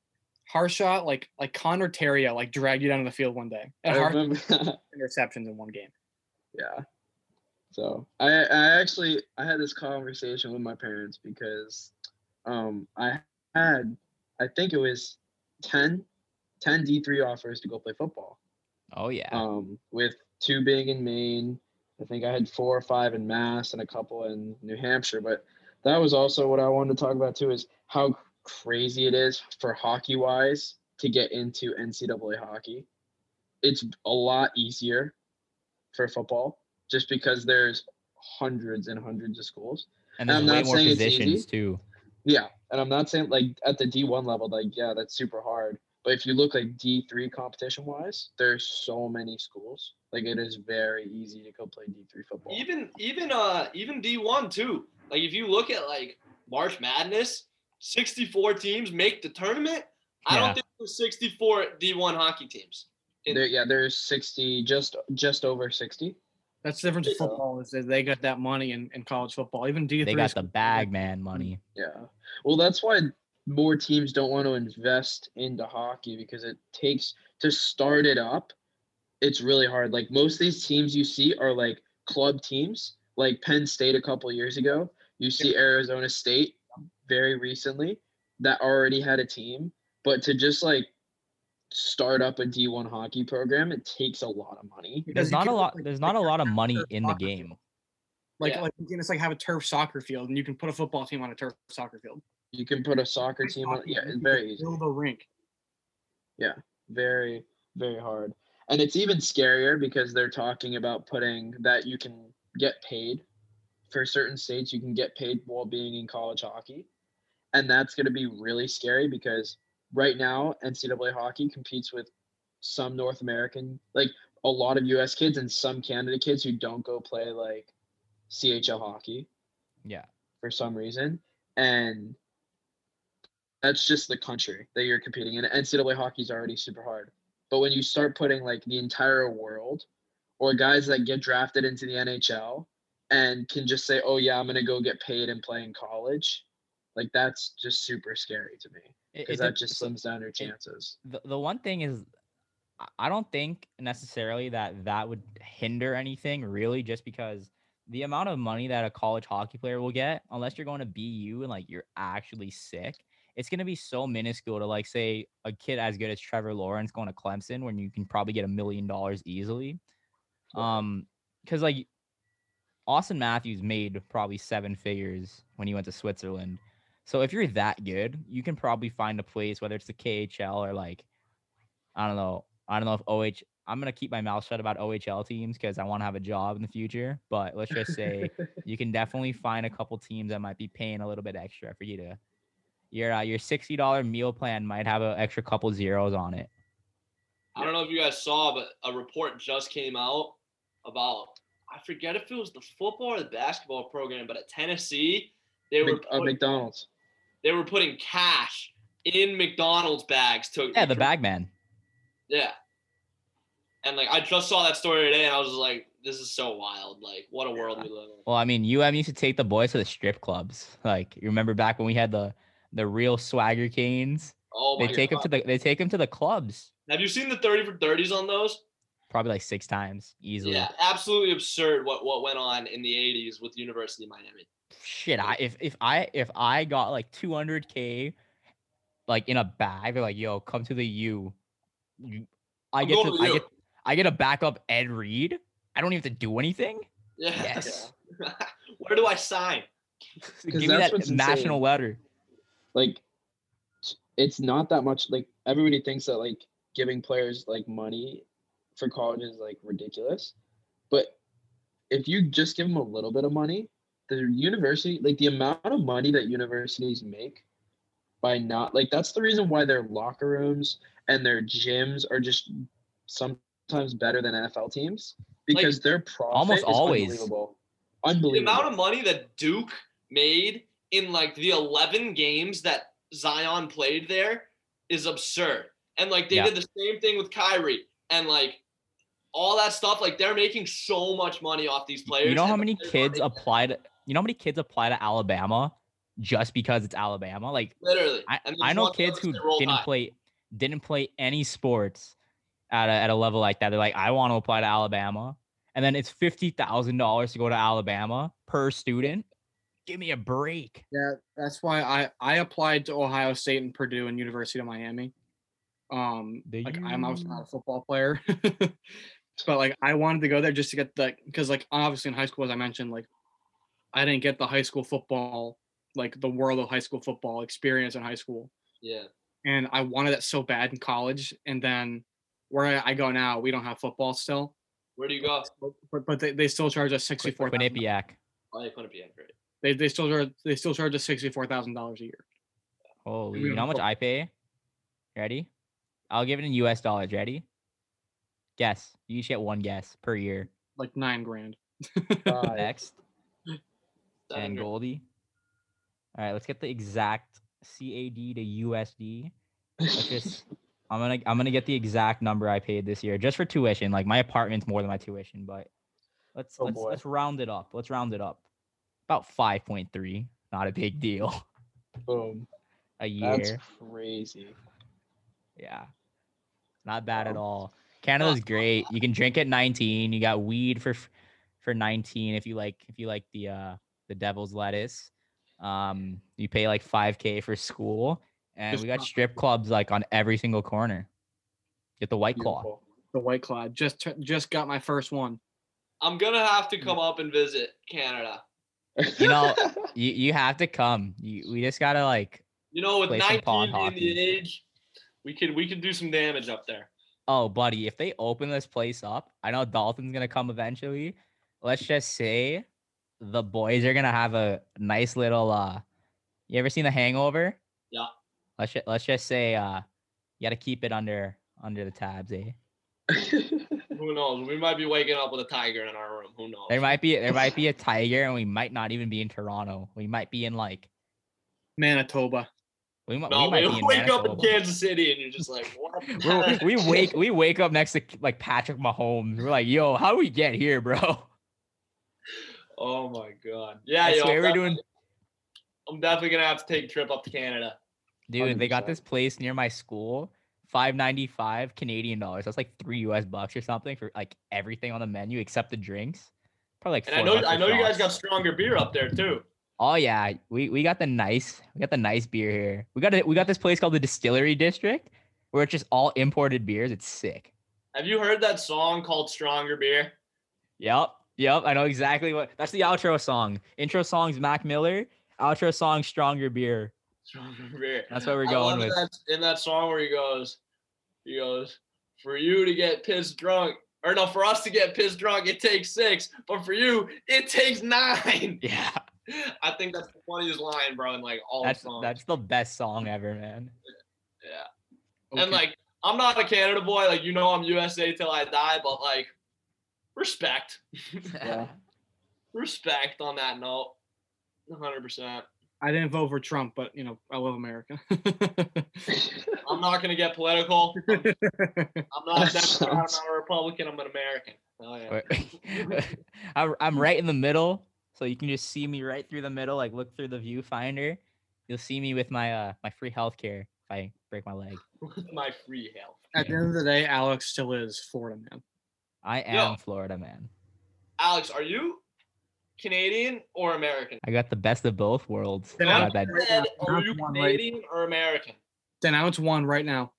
Harshaw, like like Connor Terrio, like dragged you down to the field one day. I And Harshaw interceptions in one game. yeah. So I I actually I had this conversation with my parents because um I had I think it was 10 10 D3 offers to go play football. Oh yeah. um, with two being in Maine. I think I had four or five in Mass and a couple in New Hampshire. But that was also what I wanted to talk about too is how crazy it is for hockey wise to get into NCAA hockey. It's a lot easier for football just because there's hundreds and hundreds of schools. and I'm way not more saying it's easy. too. Yeah, and I'm not saying like at the D1 level, like yeah, that's super hard. But if you look like D3 competition wise, there's so many schools. Like it is very easy to go play D3 football. even even uh even D1 too. Like if you look at like March Madness, 64 teams make the tournament. I don't think there's 64 D1 hockey teams. in- There, yeah, there's 60, just just over 60. That's the difference in football is that they got that money in, in college football. Even D3 They got the bag man money. Yeah. Well, that's why more teams don't want to invest into hockey because it takes to start it up. It's really hard. Like most of these teams you see are like club teams, like Penn State a couple years ago. You see Arizona State very recently that already had a team, but to just like start up a D1 hockey program, it takes a lot of money. There's not a lot. like, There's like, not a lot of money in the game. field. Like, Yeah. like you can just like have a turf soccer field, and you can put a football team on a turf soccer field. You can put a soccer team on. Yeah, it's very easy. Build a rink. Yeah, very, very hard. And it's even scarier because they're talking about putting that you can get paid for certain states. You can get paid while being in college hockey. And that's going to be really scary because right now, NCAA hockey competes with some North American, like a lot of US kids and some Canada kids who don't go play like CHL hockey Yeah. for some reason. And that's just the country that you're competing in. NCAA hockey is already super hard. But when you start putting like the entire world or guys that get drafted into the NHL and can just say, oh, yeah, I'm going to go get paid and play in college, like that's just super scary to me because that just slims down your chances. the, the one thing is I- I don't think necessarily that that would hinder anything really just because the amount of money that a college hockey player will get unless you're going to BU and like you're actually sick it's going to be so minuscule to like say a kid as good as Trevor Lawrence going to Clemson when you can probably get a million dollars easily um cuz like Auston Matthews made probably seven figures when he went to Switzerland so if you're that good, you can probably find a place, whether it's the KHL or like, I don't know. I don't know if OH. I'm gonna keep my mouth shut about OHL teams because I want to have a job in the future. But let's just say you can definitely find a couple teams that might be paying a little bit extra for you to. Your uh, your sixty dollar meal plan might have an extra couple zeros on it. I don't know if you guys saw, but a report just came out about I forget if it was the football or the basketball program, but at Tennessee, they were Mc- uh, McDonald's. they were putting cash in McDonald's bags to Yeah, the bag man. Yeah. And like I just saw that story today, and I was just like, "This is so wild! Like, what a world we live in." Well, I mean, UM used to take the boys to the strip clubs. Like, you remember back when we had the the real swagger canes? Oh my They take them god! to the they take them to the clubs. Have you seen the thirty for thirties on those? Probably like six times easily. Yeah, absolutely absurd what what went on in the '80s with University of Miami. shit I if if I if I got like 200k like in a bag they're like yo come to the U you, I I'm get to to I get I get a backup Ed Reed I don't even have to do anything Yeah. Yes. Where do I sign? give me that national insane. letter like it's not that much like everybody thinks that like giving players like money for college is like ridiculous but if you just give them a little bit of money the university like the amount of money that universities make by not like that's the reason why their locker rooms and their gyms are just sometimes better than NFL teams because their profit almost is always. unbelievable. unbelievable. The amount of money that Duke made in like the 11 games that Zion played there is absurd. And like they Yeah. did the same thing with Kyrie and like all that stuff. Like they're making so much money off these players. you know how many kids apply to you know how many kids apply to Alabama just because it's Alabama like literally. I, I know kids who didn't Tide. play didn't play any sports at a, at a level like that. They're like, I want to apply to Alabama, and then it's fifty thousand dollars to go to Alabama per student. Give me a break. Yeah, that's why I I applied to Ohio State and Purdue and University of Miami. Um, The like I'm obviously not a football player, but like I wanted to go there just to get the because like obviously in high school as I mentioned like I didn't get the high school football like the world of high school football experience in high school, Yeah. and I wanted that so bad in college. And then where I, I go now, we don't have football still, Where do you go? but but they, they still charge us sixty four. Quinnipiac. Oh, you couldn't great. They they still charge they still charge us sixty four thousand dollars a year. Holy, you know how much I pay? Ready? I'll give it in U.S. dollars. Ready? Guess. You each get one guess per year. like nine grand. Next. Seven and. Goldie. All right, let's get the exact CAD to USD. Let's just I'm gonna I'm gonna get the exact number I paid this year just for tuition. Like my apartment's more than my tuition, but let's Oh, let's boy. let's round it up. Let's round it up. About five point three. Not a big deal. Boom. a year. That's crazy. Yeah. Not bad at all. Canada's great. You can drink at 19. You got weed for for 19 if you like if you like the uh the devil's lettuce. Um you pay like 5k for school and Just we got not- strip clubs like on every single corner. Get the white claw. The white claw. Just tur- just got my first one. I'm gonna have to come up and visit Canada. You know, you you have to come. You, we just gotta like. You know, with Play 19 pond being the age, we could we could do some damage up there. Oh, buddy, if they open this place up, I know Dalton's gonna come eventually. Let's just say the boys are gonna have a nice little uh you ever seen the hangover? Yeah. Let's let's just say uh you gotta keep it under under the tabs, eh? Who knows? We might be waking up with a tiger in our room. Who knows? There might be there might be a tiger and we might not even be in Toronto. We might be in like Manitoba. we might, no, we might we be in wake up in Kansas City and you're just like, what? We're- heck? we wake we wake up next to like Patrick Mahomes. We're like, yo, how do we get here, bro? Oh my god. Yeah, I yo, swear I'm we're doing definitely- I'm definitely gonna have to take a trip up to Canada. Dude, they got this place near my school, five ninety five Canadian dollars. That's like three US bucks or something for like everything on the menu except the drinks. Probably like. And I know I know you guys got stronger beer up there too. Oh yeah, we we got the nice we got the nice beer here. We got it. We got this place called the Distillery District, where it's just all imported beers. It's sick. Have you heard that song called Stronger Beer? Yep, yep. I know exactly what. That's the outro song. Intro song's Mac Miller. Outro song Stronger Beer. Stronger Beer. That's what we're going with. That, in that song where he goes, he goes, for you to get pissed drunk, or no, for us to get pissed drunk, it takes six, but for you, it takes nine. Yeah, I think that's the funniest line, bro, in like all that's songs. that's the best song ever, man. yeah. And like, I'm not a Canada boy, like you know, I'm USA till I die, but like, respect, Yeah. respect on that note, 100. Percent I didn't vote for Trump, but you know, I love America. I'm not gonna get political. I'm, I'm not. That a Democrat, I'm not a Republican. I'm an American. Oh yeah. I'm, I'm right in the middle, so you can just see me right through the middle. Like look through the viewfinder, you'll see me with my uh my free healthcare if I break my leg. My free health. At the end of the day, Alex still is Florida man. I am Yo. Florida man. Alex, are you Canadian or American? I got the best of both worlds. I Then I'm got that. Right Said, are you one right- Canadian or American? Then now it's one right now.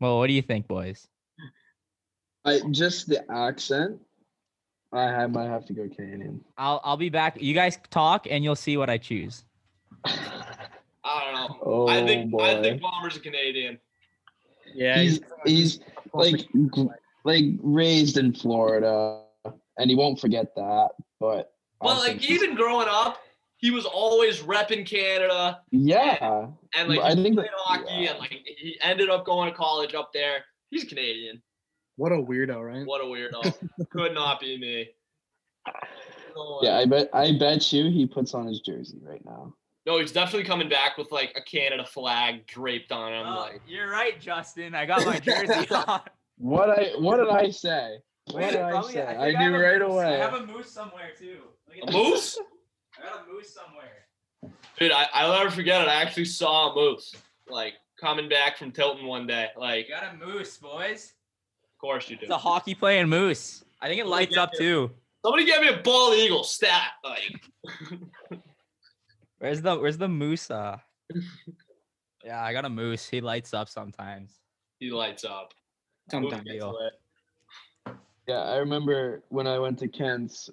Well, what do you think, boys? I just the accent. I ha- might have to go Canadian. I'll I'll be back. You guys talk, and you'll see what I choose. I don't know. Oh I think boy. I think Bomber's a Canadian. Yeah, he's he's uh, like like raised in Florida, and he won't forget that. But I But like he's- even growing up, he was always repping Canada yeah, and like I he think played that- hockey yeah. and like he ended up going to college up there. He's Canadian. what a weirdo, right? What a weirdo. Could not be me. No uh, yeah. I bet I bet you he puts on his jersey right now. No, he's definitely coming back with like a Canada flag draped on him. Oh, like you're right, Justin. I got my jersey on. What I what did I say? What Wait, did I say? think I, have knew a right moose. away. I have a moose somewhere too. Look a moose? I got a moose somewhere. Dude, I, I'll never forget it. I actually saw a moose like coming back from Tilton one day. Like, You got a moose, boys. of course you do. It's a hockey playing moose. I think it Look lights up it. too. Somebody get me a bald eagle stat. Like, Where's the Where's the moose? Uh. Yeah, I got a moose. He lights up sometimes. he lights up. Sometimes. Moose gets Yeah, I remember when I went to Kent's.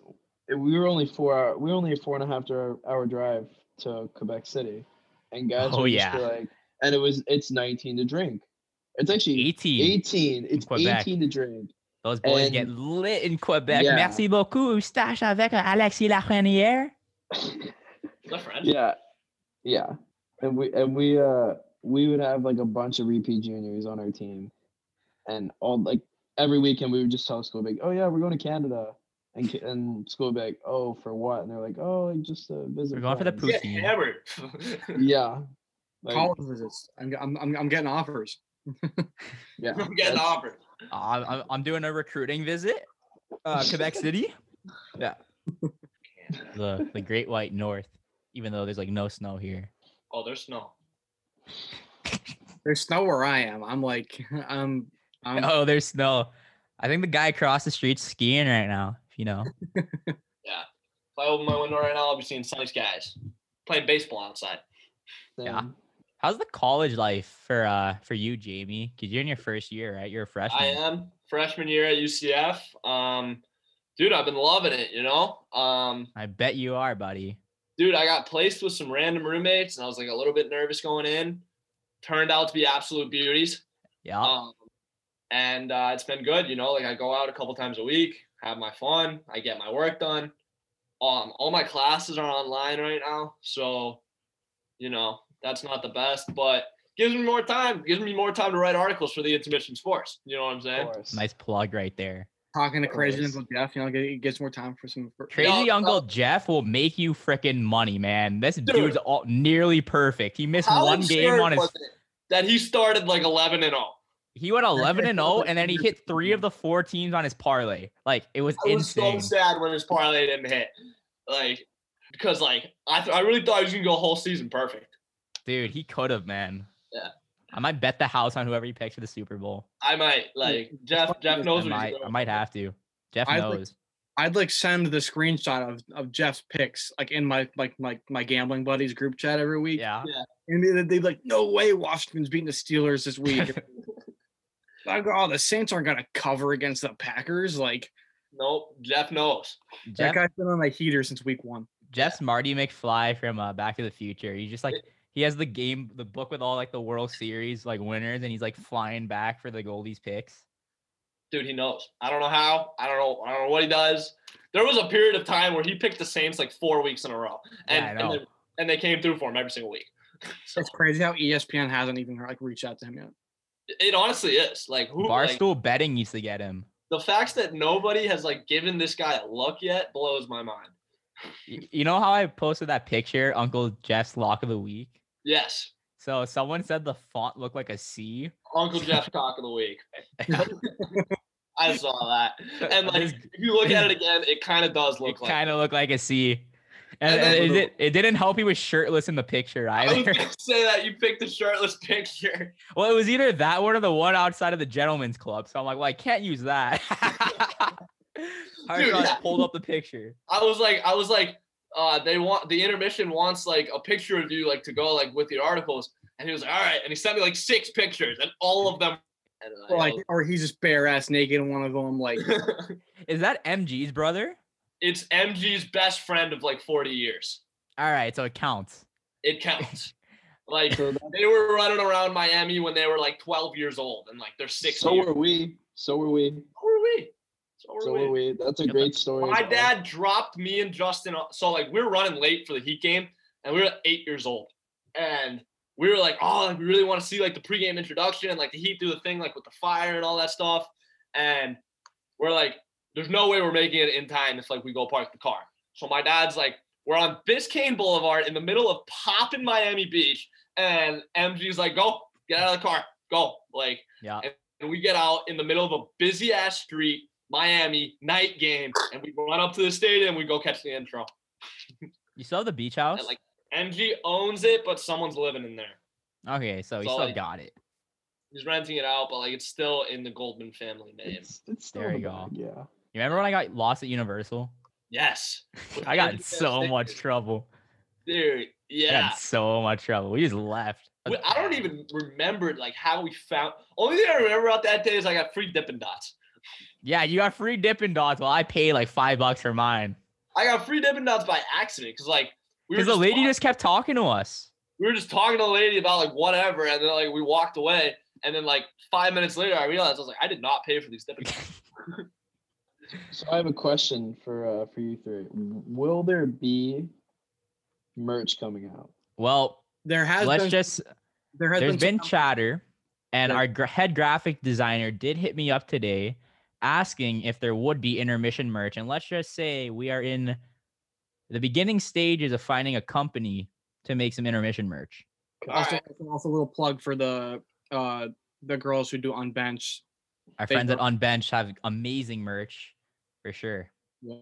It- We were only four hour. We were only a four and a half hour, hour drive to Quebec City, and guys Oh, were just yeah. like, and it was it's 19 to drink. It's actually 18. 18. It's Quebec. 18 to drink. Those boys get lit in Quebec. Yeah. Merci beaucoup. Stache avec Alexis Lafrenière. Is? Yeah, yeah, and we and we uh we would have like a bunch of repeat juniors on our team, and all like every weekend we would just tell school like, oh yeah, we're going to Canada, and and school would be like, oh for what? And they're like, oh like, just a visit. We're going for the friends." Poutine. hammered. Yeah. Like, College visits. I'm, I'm, I'm, I'm getting offers. yeah. I'm getting offers. Uh, I'm, I'm- I'm doing a recruiting visit. Uh, Quebec City. Yeah. The the Great White North. Even though there's like no snow here. Oh, there's snow. There's snow where I am. I'm like, I'm, I'm Oh, there's snow. I think the guy across the street's skiing right now. You know. Yeah. If I open my window right now, I'll be seeing sunny skies. Playing baseball outside. Yeah. How's the college life for uh for you, Jamie? Because you're in your first year, right? You're a freshman. I am freshman year at UCF. Um, dude, I've been loving it. You know, um, I bet you are, buddy. dude, I got placed with some random roommates, and I was like a little bit nervous going in. Turned out to be absolute beauties. Yeah. Um, and uh, it's been good. You know, like I go out a couple times a week, have my fun, I get my work done. Um, all my classes are online right now, so you know that's not the best, but gives me more time. Gives me more time to write articles for the intermission sports. You know what I'm saying? Nice plug right there. Talking to crazy Always. Uncle Jeff, you know, get- he gets more time for some. For, Crazy No, Uncle no. Jeff will make you freaking money, man. This Dude. dude's all, nearly perfect. He missed How one game on his. that he started like 11 and 0. He went 11 and 0, and then he hit three of the four teams on his parlay. Like it was I was so insane. sad when his parlay didn't hit. Like, because like I, th- I really thought he was gonna go a whole season perfect. Dude, he could have, man. Yeah. I might bet the house on whoever he picks for the Super Bowl. I might like Jeff. Jeff knows I what might. I might have to. Jeff I'd like- knows. I'd like send the screenshot of, of Jeff's picks like in my like my my gambling buddies group chat every week. Yeah. And they, they'd like, no way Washington's beating the Steelers this week. I go, oh, the Saints aren't gonna cover against the Packers. Like Nope. Jeff knows. that Jeff, guy's been on my heater since week one. Jeff's Marty McFly from uh, Back to the Future. He's just like he has the game, the book with all like the World Series like winners, and he's like flying back for the Goldies picks. Dude, he knows. I don't know how. I don't know. I don't know what he does. There was a period of time where he picked the Saints like four weeks in a row, and Yeah, and, they, and they came through for him every single week. so It's crazy how ESPN hasn't even like reached out to him yet. It honestly is like who like, Barstool betting needs to get him. the facts that nobody has like given this guy a look yet blows my mind. You know how I posted that picture, Uncle Jeff's lock of the week? Yes, So someone said the font looked like a C. Uncle Jeff's Cock of the Week. I saw that, and like if you look at it again, it kind of does it look like. kind of looked like a C. And, And then- it, did- it didn't help he was shirtless in the picture I was either. gonna say that you picked the shirtless picture. well, it was either that one or the one outside of the gentleman's club. So I'm like, well, I can't use that. Harshaw yeah. pulled up the picture. I was like, I was like, uh, they want the intermission wants like a picture of you like to go like with the articles, and he was like, all right, and he sent me like six pictures, and all of them. Or like, or he's just bare ass naked in one of them. Like, Is that MG's brother? It's MG's best friend of like 40 years. All right, so it counts. It counts. like they were running around Miami when they were like 12 years old, and like they're six. so years. were we. So were we. So were we. So were So we. were we. That's a Yeah, great story. My as well. dad dropped me and Justin. So like we were running late for the Heat game, and we were eight years old, and we were like, oh, like, we really want to see like the pregame introduction and like the Heat do the thing like with the fire and all that stuff, and we're like, there's no way we're making it in time if like we go park the car. So my dad's like, we're on Biscayne Boulevard in the middle of poppin' Miami Beach, and MG's like, go get out of the car, go like Yeah. and we get out in the middle of a busy ass street, Miami night game, and we run up to the stadium. We go catch the intro. You still have the beach house? And like MG owns it, but someone's living in there. okay, so you so, still like, got it. He's renting it out, but like it's still in the Goldman family name. It's, it's still There in you go. bag, Yeah. You remember when I got lost at Universal? Yes, I got in so much trouble. dude. Yeah, so much trouble. We just left. I don't even remember like how we found. Only thing I remember about that day is I got free Dippin' Dots. Yeah, you got free Dippin' Dots. Well, I paid like five bucks for mine. I got free Dippin' Dots by accident because like we were Because the lady talk- just kept talking to us. we were just talking to the lady about like whatever, and then like we walked away, and then like five minutes later, I realized I was like, I did not pay for these Dippin' Dots. So I have a question for uh for you three. Will there be merch coming out? Well, there has been let's been, just there has there's been some- chatter and Yeah. our gra- head graphic designer did hit me up today asking if there would be intermission merch and let's just say we are in the beginning stages of finding a company to make some intermission merch also, Alright. also a little plug for the uh the girls who do on bench. our They friends at brought- unbench have amazing merch for sure Yeah.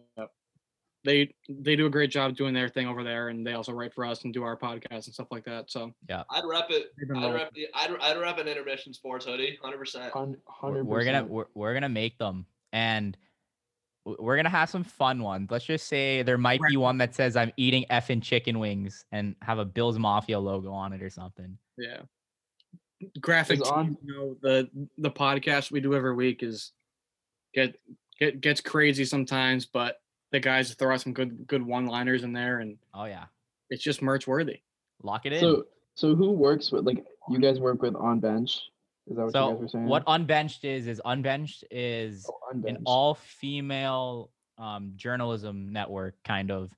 They they do a great job doing their thing over there, and they also write for us and do our podcast and stuff like that. So yeah, I'd rep it. I'd rolling. rep, the, I'd, I'd rep an intermission sports hoodie, hundred percent. We're- 100%. we're gonna we're, we're gonna make them and we're gonna have some fun ones let's just say there might be one that says i'm eating effing chicken wings and have a bills mafia logo on it or something Yeah. Graphic Is tees, on- you know, the the podcast we do every week is get get gets crazy sometimes, but the guys throw out some good good one liners in there and Oh yeah, it's just merch worthy. lock it in. So so who works with like you guys work with on bench? Is that what you guys were saying? what unbenched is is unbenched is Oh, on an all female um, journalism network kind of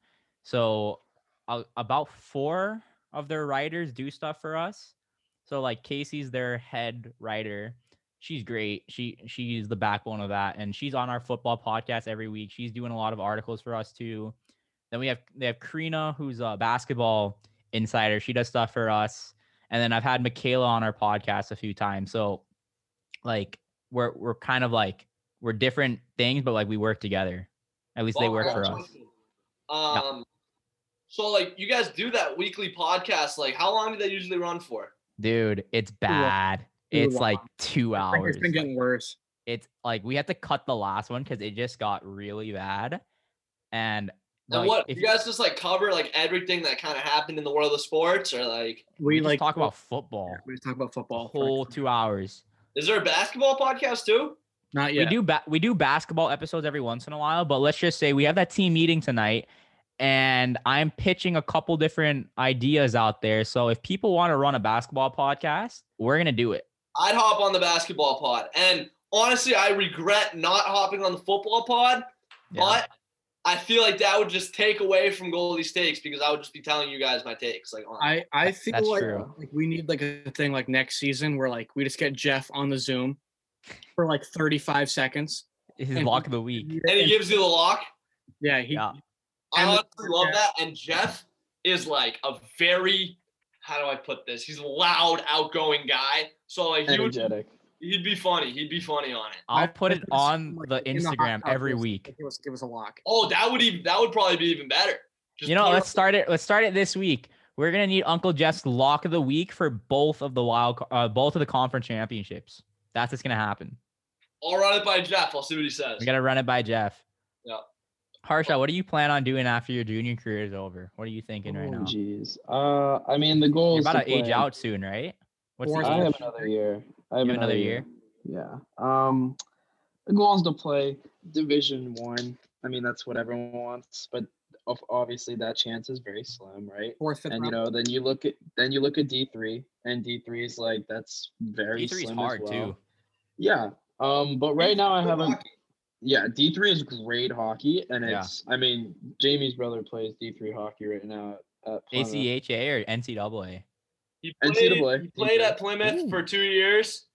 so uh, about four of their writers do stuff for us so like casey's their head writer she's great she she's the backbone of that and she's on our football podcast every week she's doing a lot of articles for us too then we have they have karina who's a basketball insider she does stuff for us and then i've had michaela on our podcast a few times so like we're we're kind of like we're different things, but like we work together. At least they work I for us. you. Um, so like you guys do that weekly podcast. Like, how long do they usually run for? Dude, it's long. bad. Too It's long. like two hours. It's been getting worse. It's like we had to cut the last one because it just got really bad. And And like, what if you guys just like cover like everything that kind of happened in the world of sports, or like we, We, like talk about football we just talk about football. for, whole two hours. is there a basketball podcast too? Not yet. We do ba- we do basketball episodes every once in a while, but let's just say we have that team meeting tonight and I'm pitching a couple different ideas out there. So if people want to run a basketball podcast, we're going to do it. I'd hop on the basketball pod, and honestly, I regret not hopping on the football pod. Yeah. But I feel like that would just take away from Goldie Stakes because I would just be telling you guys my takes. Like, on I I feel that's like, true. like we need like a thing like next season where like we just get Jeff on the Zoom for like 35 seconds. His And lock of the week. and he gives you the lock. Yeah, he Yeah. I honestly love that. And Jeff is like a very, how do I put this? He's a loud, outgoing guy. So like he would, he'd be funny. He'd be funny on it. I'll put it on the Instagram every give us- week. Give us give us a lock. Oh, that would even that would probably be even better. Just You know, let's it- start it. Let's start it this week. We're gonna need Uncle Jeff's lock of the week for both of the wild, uh, both of the conference championships. That's what's gonna happen. I'll run it by Jeff. I'll see what he says. We gotta run it by Jeff. Yeah. Harshaw, what do you plan on doing after your junior career is over? What are you thinking right Oh, now? Jeez. Uh, I mean the goal You're is about to to age play- out soon, right? What's the Fourth I have another year. I have, have another year? Yeah. Um, the goal is to play Division One. I. mean, that's what everyone wants, but obviously that chance is very slim, right? Fourth, fifth And you know, then you look at then you look at D three, and D three is like that's very D3 is slim hard as well. too. Yeah. Um, but right now I haven't. Hockey. Yeah, D three is great hockey, and Yeah. it's. I mean, Jamie's brother plays D three hockey right now at Plymouth. ACHA or NCAA? He NCAA, played, he played at D3. Plymouth Ooh. for two years,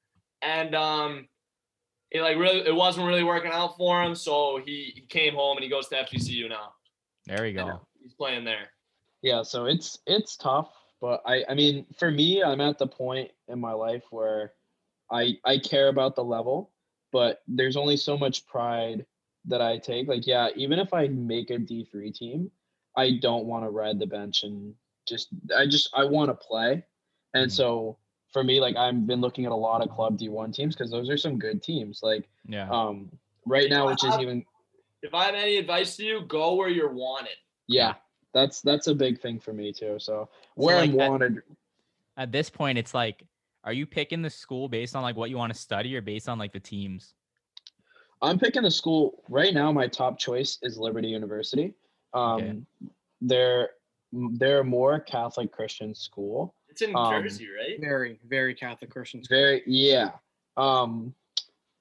and um, it like really it wasn't really working out for him. So he, he came home and he goes to FGCU now. There we And go. He's playing there. Yeah, so it's it's tough, but I I mean, for me, I'm at the point in my life where I I care about the level, but there's only so much pride that I take. Like, yeah, even if I make a D3 team, I don't want to ride the bench and just I just I want to play. And Mhm. so for me, like I've been looking at a lot of club D1 teams because those are some good teams. Like Yeah. um right now, which isn't even If I have any advice to you, go where you're wanted. yeah, that's that's a big thing for me too. So where like I'm that- wanted At this point, it's like, are you picking the school based on like what you want to study or based on like the teams? I'm picking a school right now. My top choice is Liberty University. Um, Okay. they're they're more Catholic Christian school. It's in Um, Jersey, right? very very Catholic Christian. school. Very yeah. Um,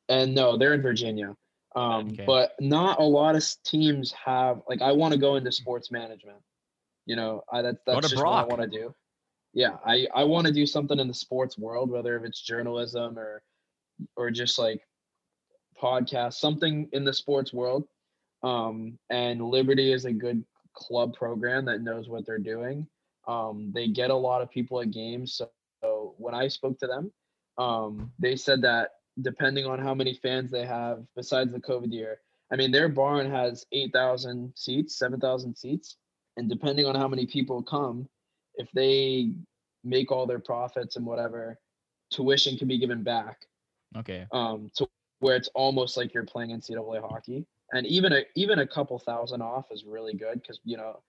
and no, they're in Virginia. Um, Okay. but not a lot of teams have like I want to go into sports management. You know, I that's that's to just what I want to do. Yeah, I I want to do something in the sports world, whether if it's journalism or or just like podcast, something in the sports world. Um, and Liberty is a good club program that knows what they're doing. Um, they get a lot of people at games. So, so when I spoke to them, um, they said that depending on how many fans they have, besides the COVID year, I mean, their barn has 8,000 seats, 7,000 seats. And depending on how many people come, if they make all their profits and whatever, tuition can be given back Okay. um, to where it's almost like you're playing NCAA hockey. And even a even a couple thousand off is really good because you know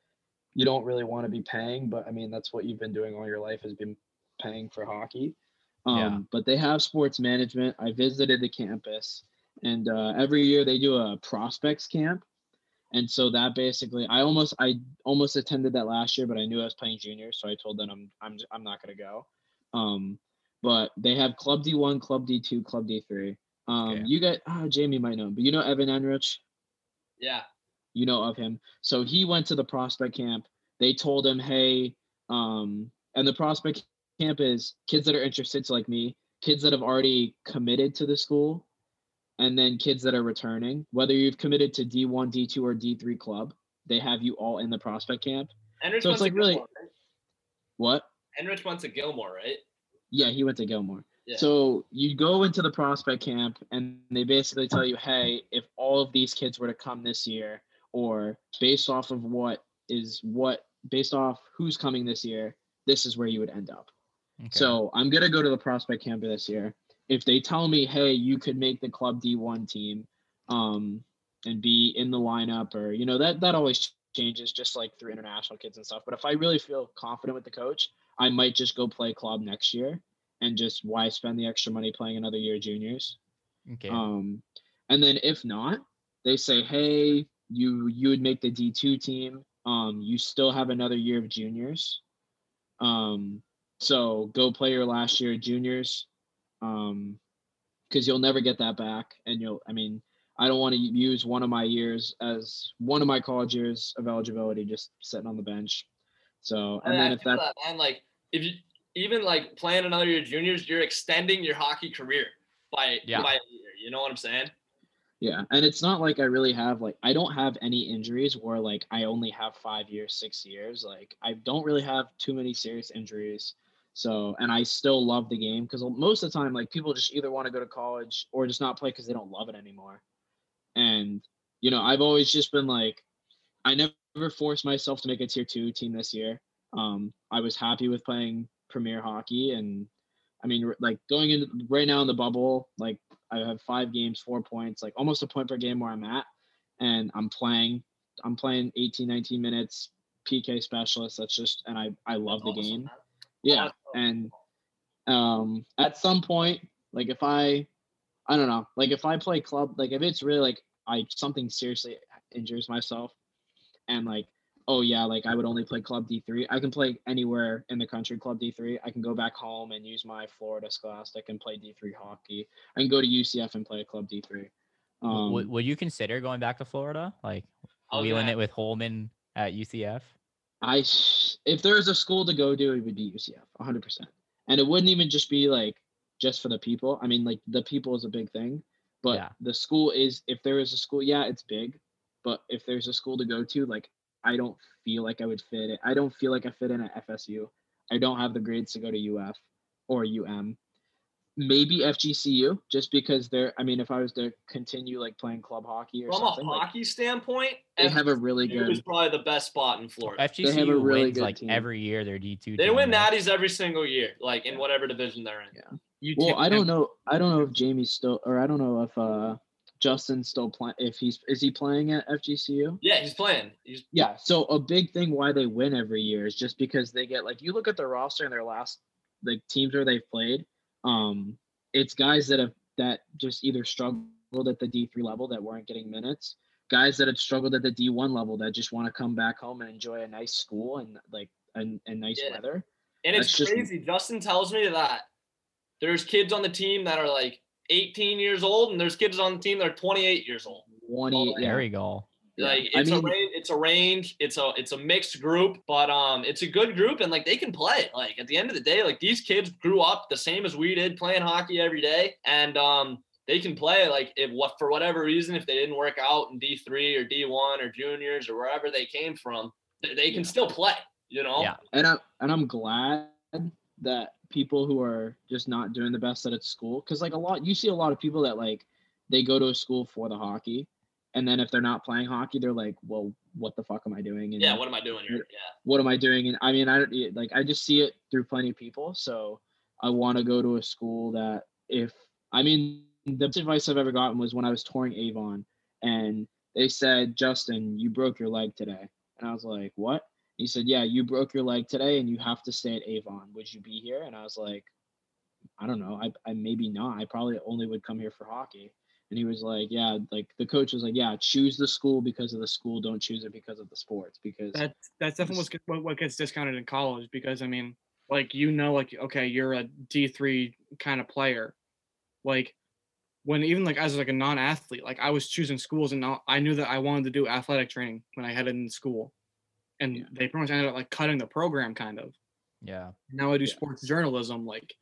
you don't really want to be paying, but I mean that's what you've been doing all your life has been paying for hockey. Um, Yeah. But they have sports management. I visited the campus, and uh, every year they do a prospects camp. And so that basically, I almost I almost attended that last year, but I knew I was playing junior, so I told them I'm I'm I'm not gonna go. Um, but they have Club D1, Club D2, Club D3. Um, Okay. you got oh, Jamie might know, but you know Evan Enrich Yeah. you know of him. So he went to the prospect camp. They told him, hey, um, and the prospect camp is kids that are interested, so like me, kids that have already committed to the school, and then kids that are returning. Whether you've committed to D1, D2, or D3 club, they have you all in the prospect camp. Enrich So went it's to like really- Gilmore, right? What? Enrich went to Gilmore, right? Yeah, he went to Gilmore. Yeah. So you go into the prospect camp and they basically tell you, hey, if all of these kids were to come this year, or based off of what is what based off who's coming this year, this is where you would end up. Okay. So I'm gonna go to the prospect camp this year. If they tell me, hey, you could make the club D1 team, um, and be in the lineup, or you know that that always changes, just like through international kids and stuff. But if I really feel confident with the coach, I might just go play club next year, and just why spend the extra money playing another year juniors. okay. Um, and then if not, they say, hey, you you would make the D two team. Um, you still have another year of juniors. Um, so go play your last year of juniors. Um, because you'll never get that back, and you'll. I mean, I don't want to use one of my years as one of my college years of eligibility just sitting on the bench. So and I- then I if feel that that, man, like if you even like playing another year juniors, you're extending your hockey career by Yeah. by a year. You know what I'm saying? Yeah, and it's not like I really have like I don't have any injuries where like I only have five years, six years. Like I don't really have too many serious injuries. So and I still love the game because most of the time like people just either want to go to college or just not play because they don't love it anymore. And you know I've always just been like I never forced myself to make a tier two team this year. Um, I was happy with playing Premier Hockey and I mean like going into right now in the bubble like I have five games, four points, like almost a point per game where I'm at. And I'm playing, I'm playing 18, 19 minutes, PK specialist. That's just, and I, I love the Awesome, game. Man. Yeah. And um, at some point, like if I, I don't know, like if I play club, like if it's really like I, something seriously injures myself and like, oh yeah, like I would only play club D3. I can play anywhere in the country, club D3. I can go back home and use my Florida Scholastic and play D3 hockey. I can go to UCF and play a club D3. Um, would, would you consider going back to Florida, like I was wheeling gonna- it with Holman at UCF? I if there's a school to go to, it would be UCF, 100. percent And it wouldn't even just be like just for the people. I mean, like the people is a big thing, but Yeah. the school is. If there is a school, yeah, it's big, but if there's a school to go to, like I don't feel like I would fit it. I don't feel like I fit in at FSU. I don't have the grades to go to UF or UM. Maybe FGCU, just because they're. I mean, if I was to continue like playing club hockey or From something, a like, hockey standpoint, they have a really FGCU is good. probably the best spot in Florida. FGCU really wins good like team. every year their D two. They win natties every single year, like in Yeah. whatever division they're in. Yeah. You Well, I don't know. I don't know if Jamie's still, or I don't know if uh Justin's still playing. If he's is he playing at FGCU? Yeah, he's playing. He's Yeah. So a big thing why they win every year is just because they get like you look at their roster and their last like teams where they've played. Um, it's guys that have that just either struggled at the D three level that weren't getting minutes. Guys that have struggled at the D one level that just want to come back home and enjoy a nice school and like and, and nice Yeah. weather. And it's That's just- crazy. Justin tells me that there's kids on the team that are like 18 years old, and there's kids on the team that are 28 years old. Twenty. Oh, yeah. There we go. Yeah. Like I it's mean- a range, it's a range, it's a it's a mixed group, but um, it's a good group, and like they can play. Like at the end of the day, like these kids grew up the same as we did, playing hockey every day, and um, they can play. Like if what for whatever reason, if they didn't work out in D three or D one or juniors or wherever they came from, they, they can Yeah. still play. You know? Yeah. and I'm and I'm glad that people who are just not doing the best at its school, because like a lot, you see a lot of people that like they go to a school for the hockey, and then if they're not playing hockey, they're like, well, what the fuck am I doing? And Yeah. What am I doing here? Yeah. what am I doing? And I mean, I don't like I just see it through plenty of people. So I want to go to a school that if I mean the best advice I've ever gotten was when I was touring Avon and they said, Justin, you broke your leg today. And I was like, What? He said, "Yeah, you broke your leg today, and you have to stay at Avon. Would you be here?" And I was like, "I don't know. I, I maybe not. I probably only would come here for hockey." And he was like, "Yeah, like the coach was like, yeah, choose the school because of the school. Don't choose it because of the sports. Because That's that's definitely what, what gets discounted in college because I mean, like you know, like okay, you're a D three kind of player, like when even like as like a non-athlete, like I was choosing schools and now I knew that I wanted to do athletic training when I headed in school, and Yeah. they pretty much ended up like cutting the program kind of. Yeah. Now I do Yeah. sports journalism, like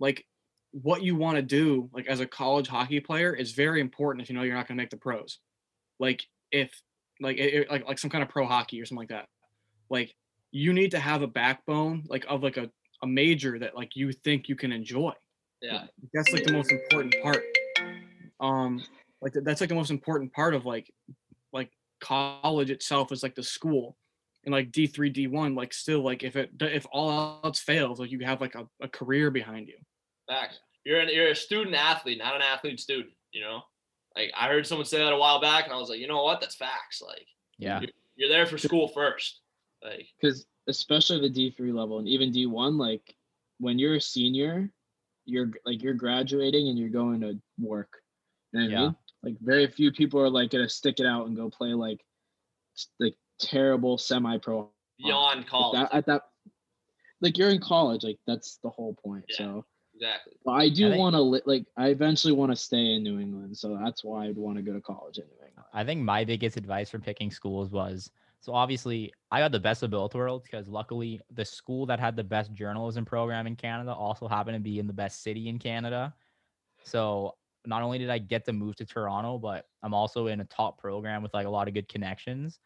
like what you want to do like as a college hockey player is very important if you know you're not going to make the pros. Like if like it, like like some kind of pro hockey or something like that. Like you need to have a backbone like of like a, a major that like you think you can enjoy. Yeah. That's like the most important part. Um like that's like the most important part of like like college itself is like the school and like D3 D1 like still like if it if all else fails like you have like a, a career behind you. Facts. You're an, you're a student athlete, not an athlete student. You know, like I heard someone say that a while back, and I was like, you know what? That's facts. Like Yeah. you're there for school first. Like because especially the D three level and even D one, like when you're a senior, you're like you're graduating and you're going to work. You know what I Yeah. mean? Like very few people are like gonna stick it out and go play like s- like terrible semi pro. beyond college. That, at that, like you're in college, like that's the whole point. Yeah. So, exactly. but I do want to li- like I eventually want to stay in New England, so that's why I'd want to go to college in New England. I think my biggest advice for picking schools was so obviously I got the best of both worlds because luckily the school that had the best journalism program in Canada also happened to be in the best city in Canada. So not only did I get to move to Toronto, but I'm also in a top program with like a lot of good connections.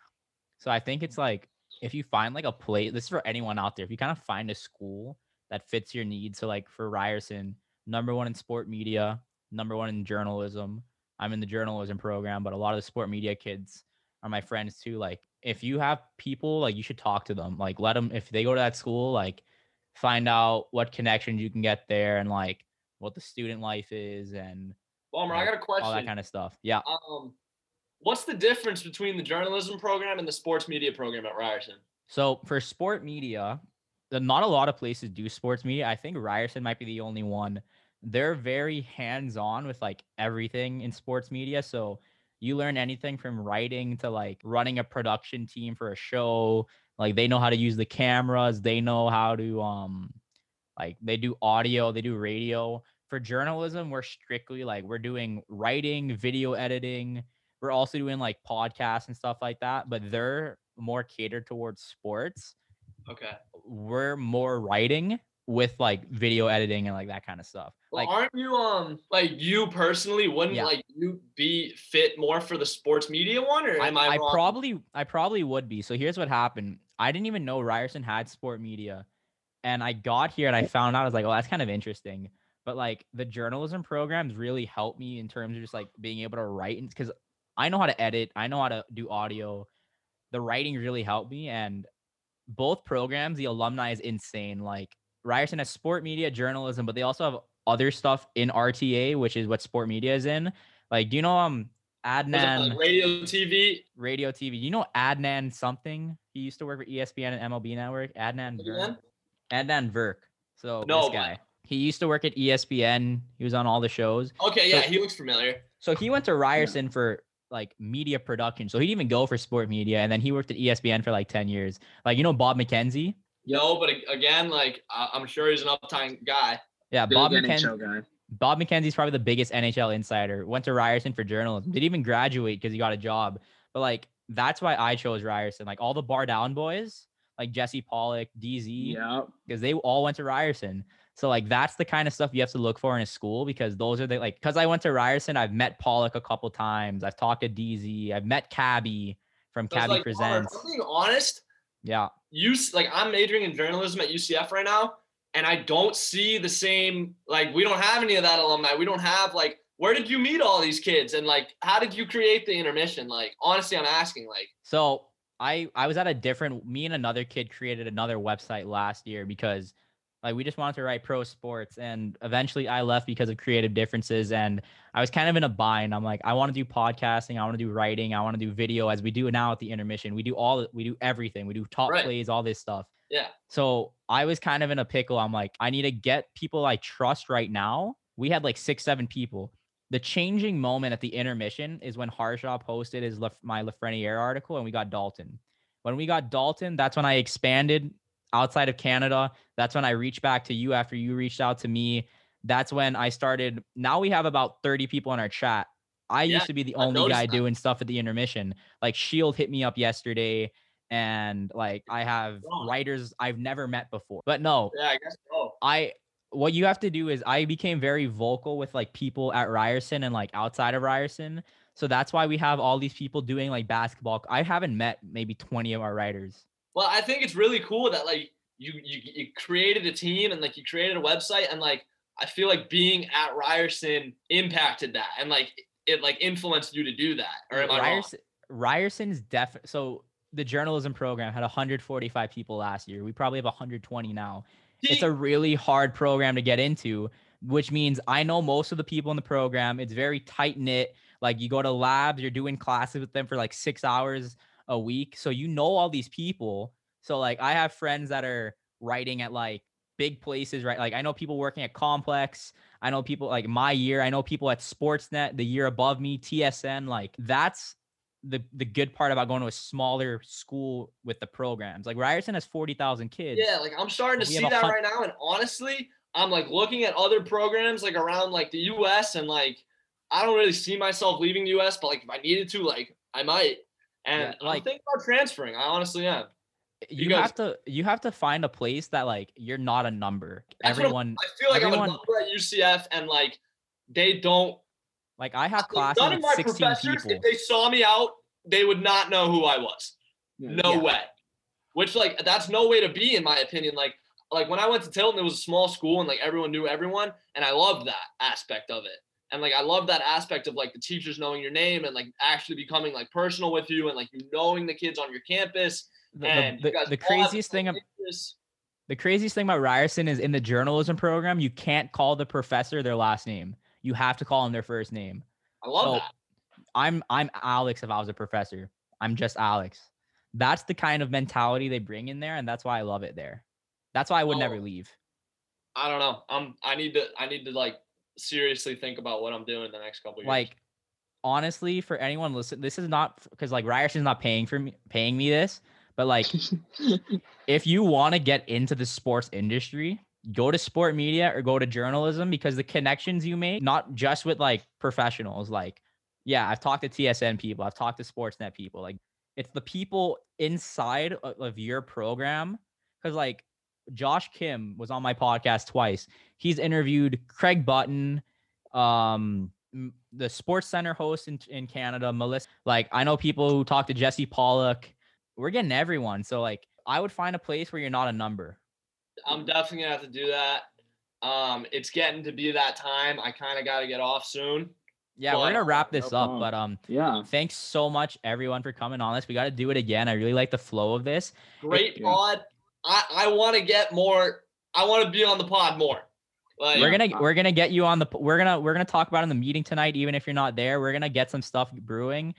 So I think it's like if you find like a place, this is for anyone out there, if you kind of find a school that fits your needs. So like for Ryerson, number one in sport media, number one in journalism. I'm in the journalism program, but a lot of the sport media kids are my friends too. Like if you have people, like you should talk to them. Like let them if they go to that school, like find out what connections you can get there and like what the student life is and Balmer, I got a question. all that kind of stuff. Yeah. um, what's the difference between the journalism program and the sports media program at Ryerson? So for sport media, not a lot of places do sports media. I think Ryerson might be the only one. They're very hands-on with like everything in sports media. So you learn anything from writing to like running a production team for a show. Like they know how to use the cameras. They know how to um like they do audio, they do radio. For journalism, we're strictly like we're doing writing, video editing. We're also doing like podcasts and stuff like that, but they're more catered towards sports. Okay. We're more writing with like video editing and like that kind of stuff. Well, Like aren't you um like you personally wouldn't Yeah. like you be fit more for the sports media one or I, am I, I wrong? probably I probably would be. So here's what happened. I didn't even know Ryerson had sport media. And I got here and I found out I was like, oh, that's kind of interesting. But like the journalism programs really helped me in terms of just like being able to write because I know how to edit, I know how to do audio. The writing really helped me. And both programs, the alumni is insane. Like Ryerson has sport media, journalism, but they also have other stuff in RTA, which is what sport media is in. Like, do you know um Adnan? like, radio TV. radio TV. You know Adnan something? He used to work for ESPN and MLB Network. Adnan? Virk. Adnan Virk. So No, this guy. He used to work at ESPN. He was on all the shows. Okay, yeah, So- he looks familiar. So he went to Ryerson for like media production. So he didn't even go for sport media. And then he worked at ESPN for like 10 years. Like, you know, Bob McKenzie? No, but again, like I- I'm sure he's an uptime guy. Yeah, Big Bob McKenzie. Bob McKenzie's probably the biggest NHL insider. Went to Ryerson for journalism. Didn't even graduate because he got a job. But like that's why I chose Ryerson. Like all the bar down boys, like Jesse Pollock, DZ, Yeah. because they all went to Ryerson. So like that's the kind of stuff you have to look for in a school because those are the like because I went to Ryerson, I've met Pollock a couple times. I've talked to DZ. I've met Cabbie from So Cabbie like, Presents. I'm being honest, Yeah. you like I'm majoring in journalism at UCF right now, and I don't see the same like we don't have any of that alumni. We don't have like where did you meet all these kids and like how did you create the intermission? Like honestly, I'm asking like So I I was at a different me and another kid created another website last year because Like we just wanted to write pro sports, and eventually I left because of creative differences. And I was kind of in a bind. I'm like, I want to do podcasting, I want to do writing, I want to do video, as we do now at the intermission. We do all, we do everything. We do top Right. plays, all this stuff. Yeah. So I was kind of in a pickle. I'm like, I need to get people I trust right now. We had like six, seven people. The changing moment at the intermission is when Harshaw posted his Laf- my Lafreniere article, and we got Dalton. When we got Dalton, that's when I expanded outside of Canada. That's when I reached back to you after you reached out to me. That's when I started. Now we have about 30 people in our chat. I Yeah, used to be the only guy that. doing stuff at the intermission. Like Shield hit me up yesterday, and like I have Wow. writers I've never met before. But no, Yeah, I guess so. I what you have to do is I became very vocal with like people at Ryerson and like outside of Ryerson. So that's why we have all these people doing like basketball. I haven't met maybe 20 of our writers. Well, I think it's really cool that like you you you created a team and like you created a website and like I feel like being at Ryerson impacted that and like it like influenced you to do that. Or am I wrong? Ryerson's def so the journalism program had 145 people last year. We probably have 120 now. It's a really hard program to get into, which means I know most of the people in the program. It's very tight knit. Like you go to labs, you're doing classes with them for like six hours a week. So you know all these people. So like I have friends that are writing at like big places, right? Like I know people working at Complex. I know people like my year. I know people at Sportsnet, the year above me, TSN. Like that's the the good part about going to a smaller school with the programs. Like Ryerson has 40,000 kids. yeah, like I'm starting to see that hun- right now and honestly, I'm like looking at other programs like around like the US and like I don't really see myself leaving the US, but like if I needed to, like I might. And Yeah, I'm thinking about transferring. I honestly am. you guys- have to you have to find a place that like you're not a number. That's what I'm- Everyone I feel like everyone- I'm a number at UCF and like they don't like I have Like, classes None of my 16 professors, people. if they saw me out, they would not know who I was. No Yeah. way. Which like that's no way to be, in my opinion. Like like when I went to Tilton, it was a small school and like everyone knew everyone, and I loved that aspect of it. And like I love that aspect of like the teachers knowing your name and like actually becoming like personal with you and like you knowing the kids on your campus. The, and the, the, the craziest thing interests. the craziest thing about Ryerson is in the journalism program, you can't call the professor their last name. You have to call them their first name. I love So, that. I'm I'm Alex if I was a professor. I'm just Alex. That's the kind of mentality they bring in there, and that's why I love it there. That's why I would never Oh. leave. I don't know. I'm I need to I need to like seriously think about what I'm doing the next couple years. Like, honestly, for anyone listen, this is not because like Ryerson's not paying for me paying me this, but like if you want to get into the sports industry, go to sport media or go to journalism because the connections you make, not just with like professionals, like, yeah, I've talked to TSN people, I've talked to Sportsnet people. Like, it's the people inside of, of your program. Cause like Josh Kim was on my podcast twice. He's interviewed Craig Button, um, the Sports Center host in, in Canada, Melissa. Like, I know people who talk to Jesse Pollock. We're getting everyone. So, like, I would find a place where you're not a number. I'm definitely gonna have to do that. Um, it's getting to be that time. I kind of got to get off soon. Yeah, we're gonna wrap no this up, problem. but um, yeah. thanks so much everyone for coming on this. We got to do it again. I really like the flow of this. Great Yeah. pod. I I want to get more. I want to be on the pod more. Like We're gonna we're gonna get you on the. We're gonna we're gonna talk about it in the meeting tonight. Even if you're not there, we're gonna get some stuff brewing.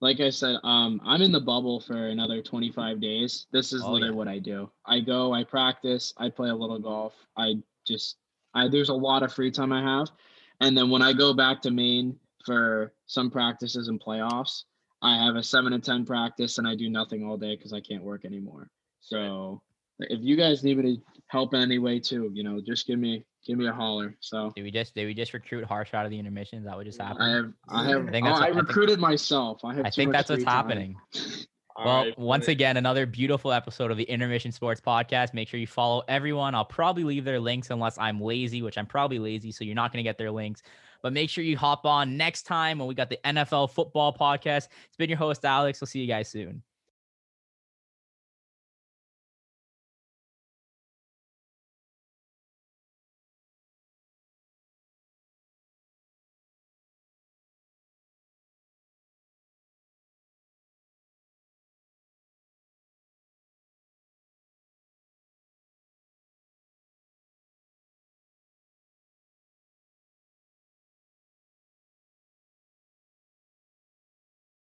like I said, um, I'm in the bubble for another 25 days. This is Oh, literally yeah. what I do. I go, I practice, I play a little golf. I just, I there's a lot of free time I have, and then when I go back to Maine for some practices and playoffs, I have a seven to ten practice, and I do nothing all day because I can't work anymore. So if you guys need me to help in any way too, you know, just give me give me a holler. So Did we just did we just recruit Harsh out of the intermission? Is that what just happened? I have I have I think oh, that's I what- I think- recruited myself. I have. I think that's what's time. happening. Well, right, once buddy. again, another beautiful episode of the Intermission Sports Podcast. Make sure you follow everyone. I'll probably leave their links unless I'm lazy, which I'm probably lazy, so you're not going to get their links. But make sure you hop on next time when we got the NFL Football Podcast. It's been your host, Alex. We'll see you guys soon.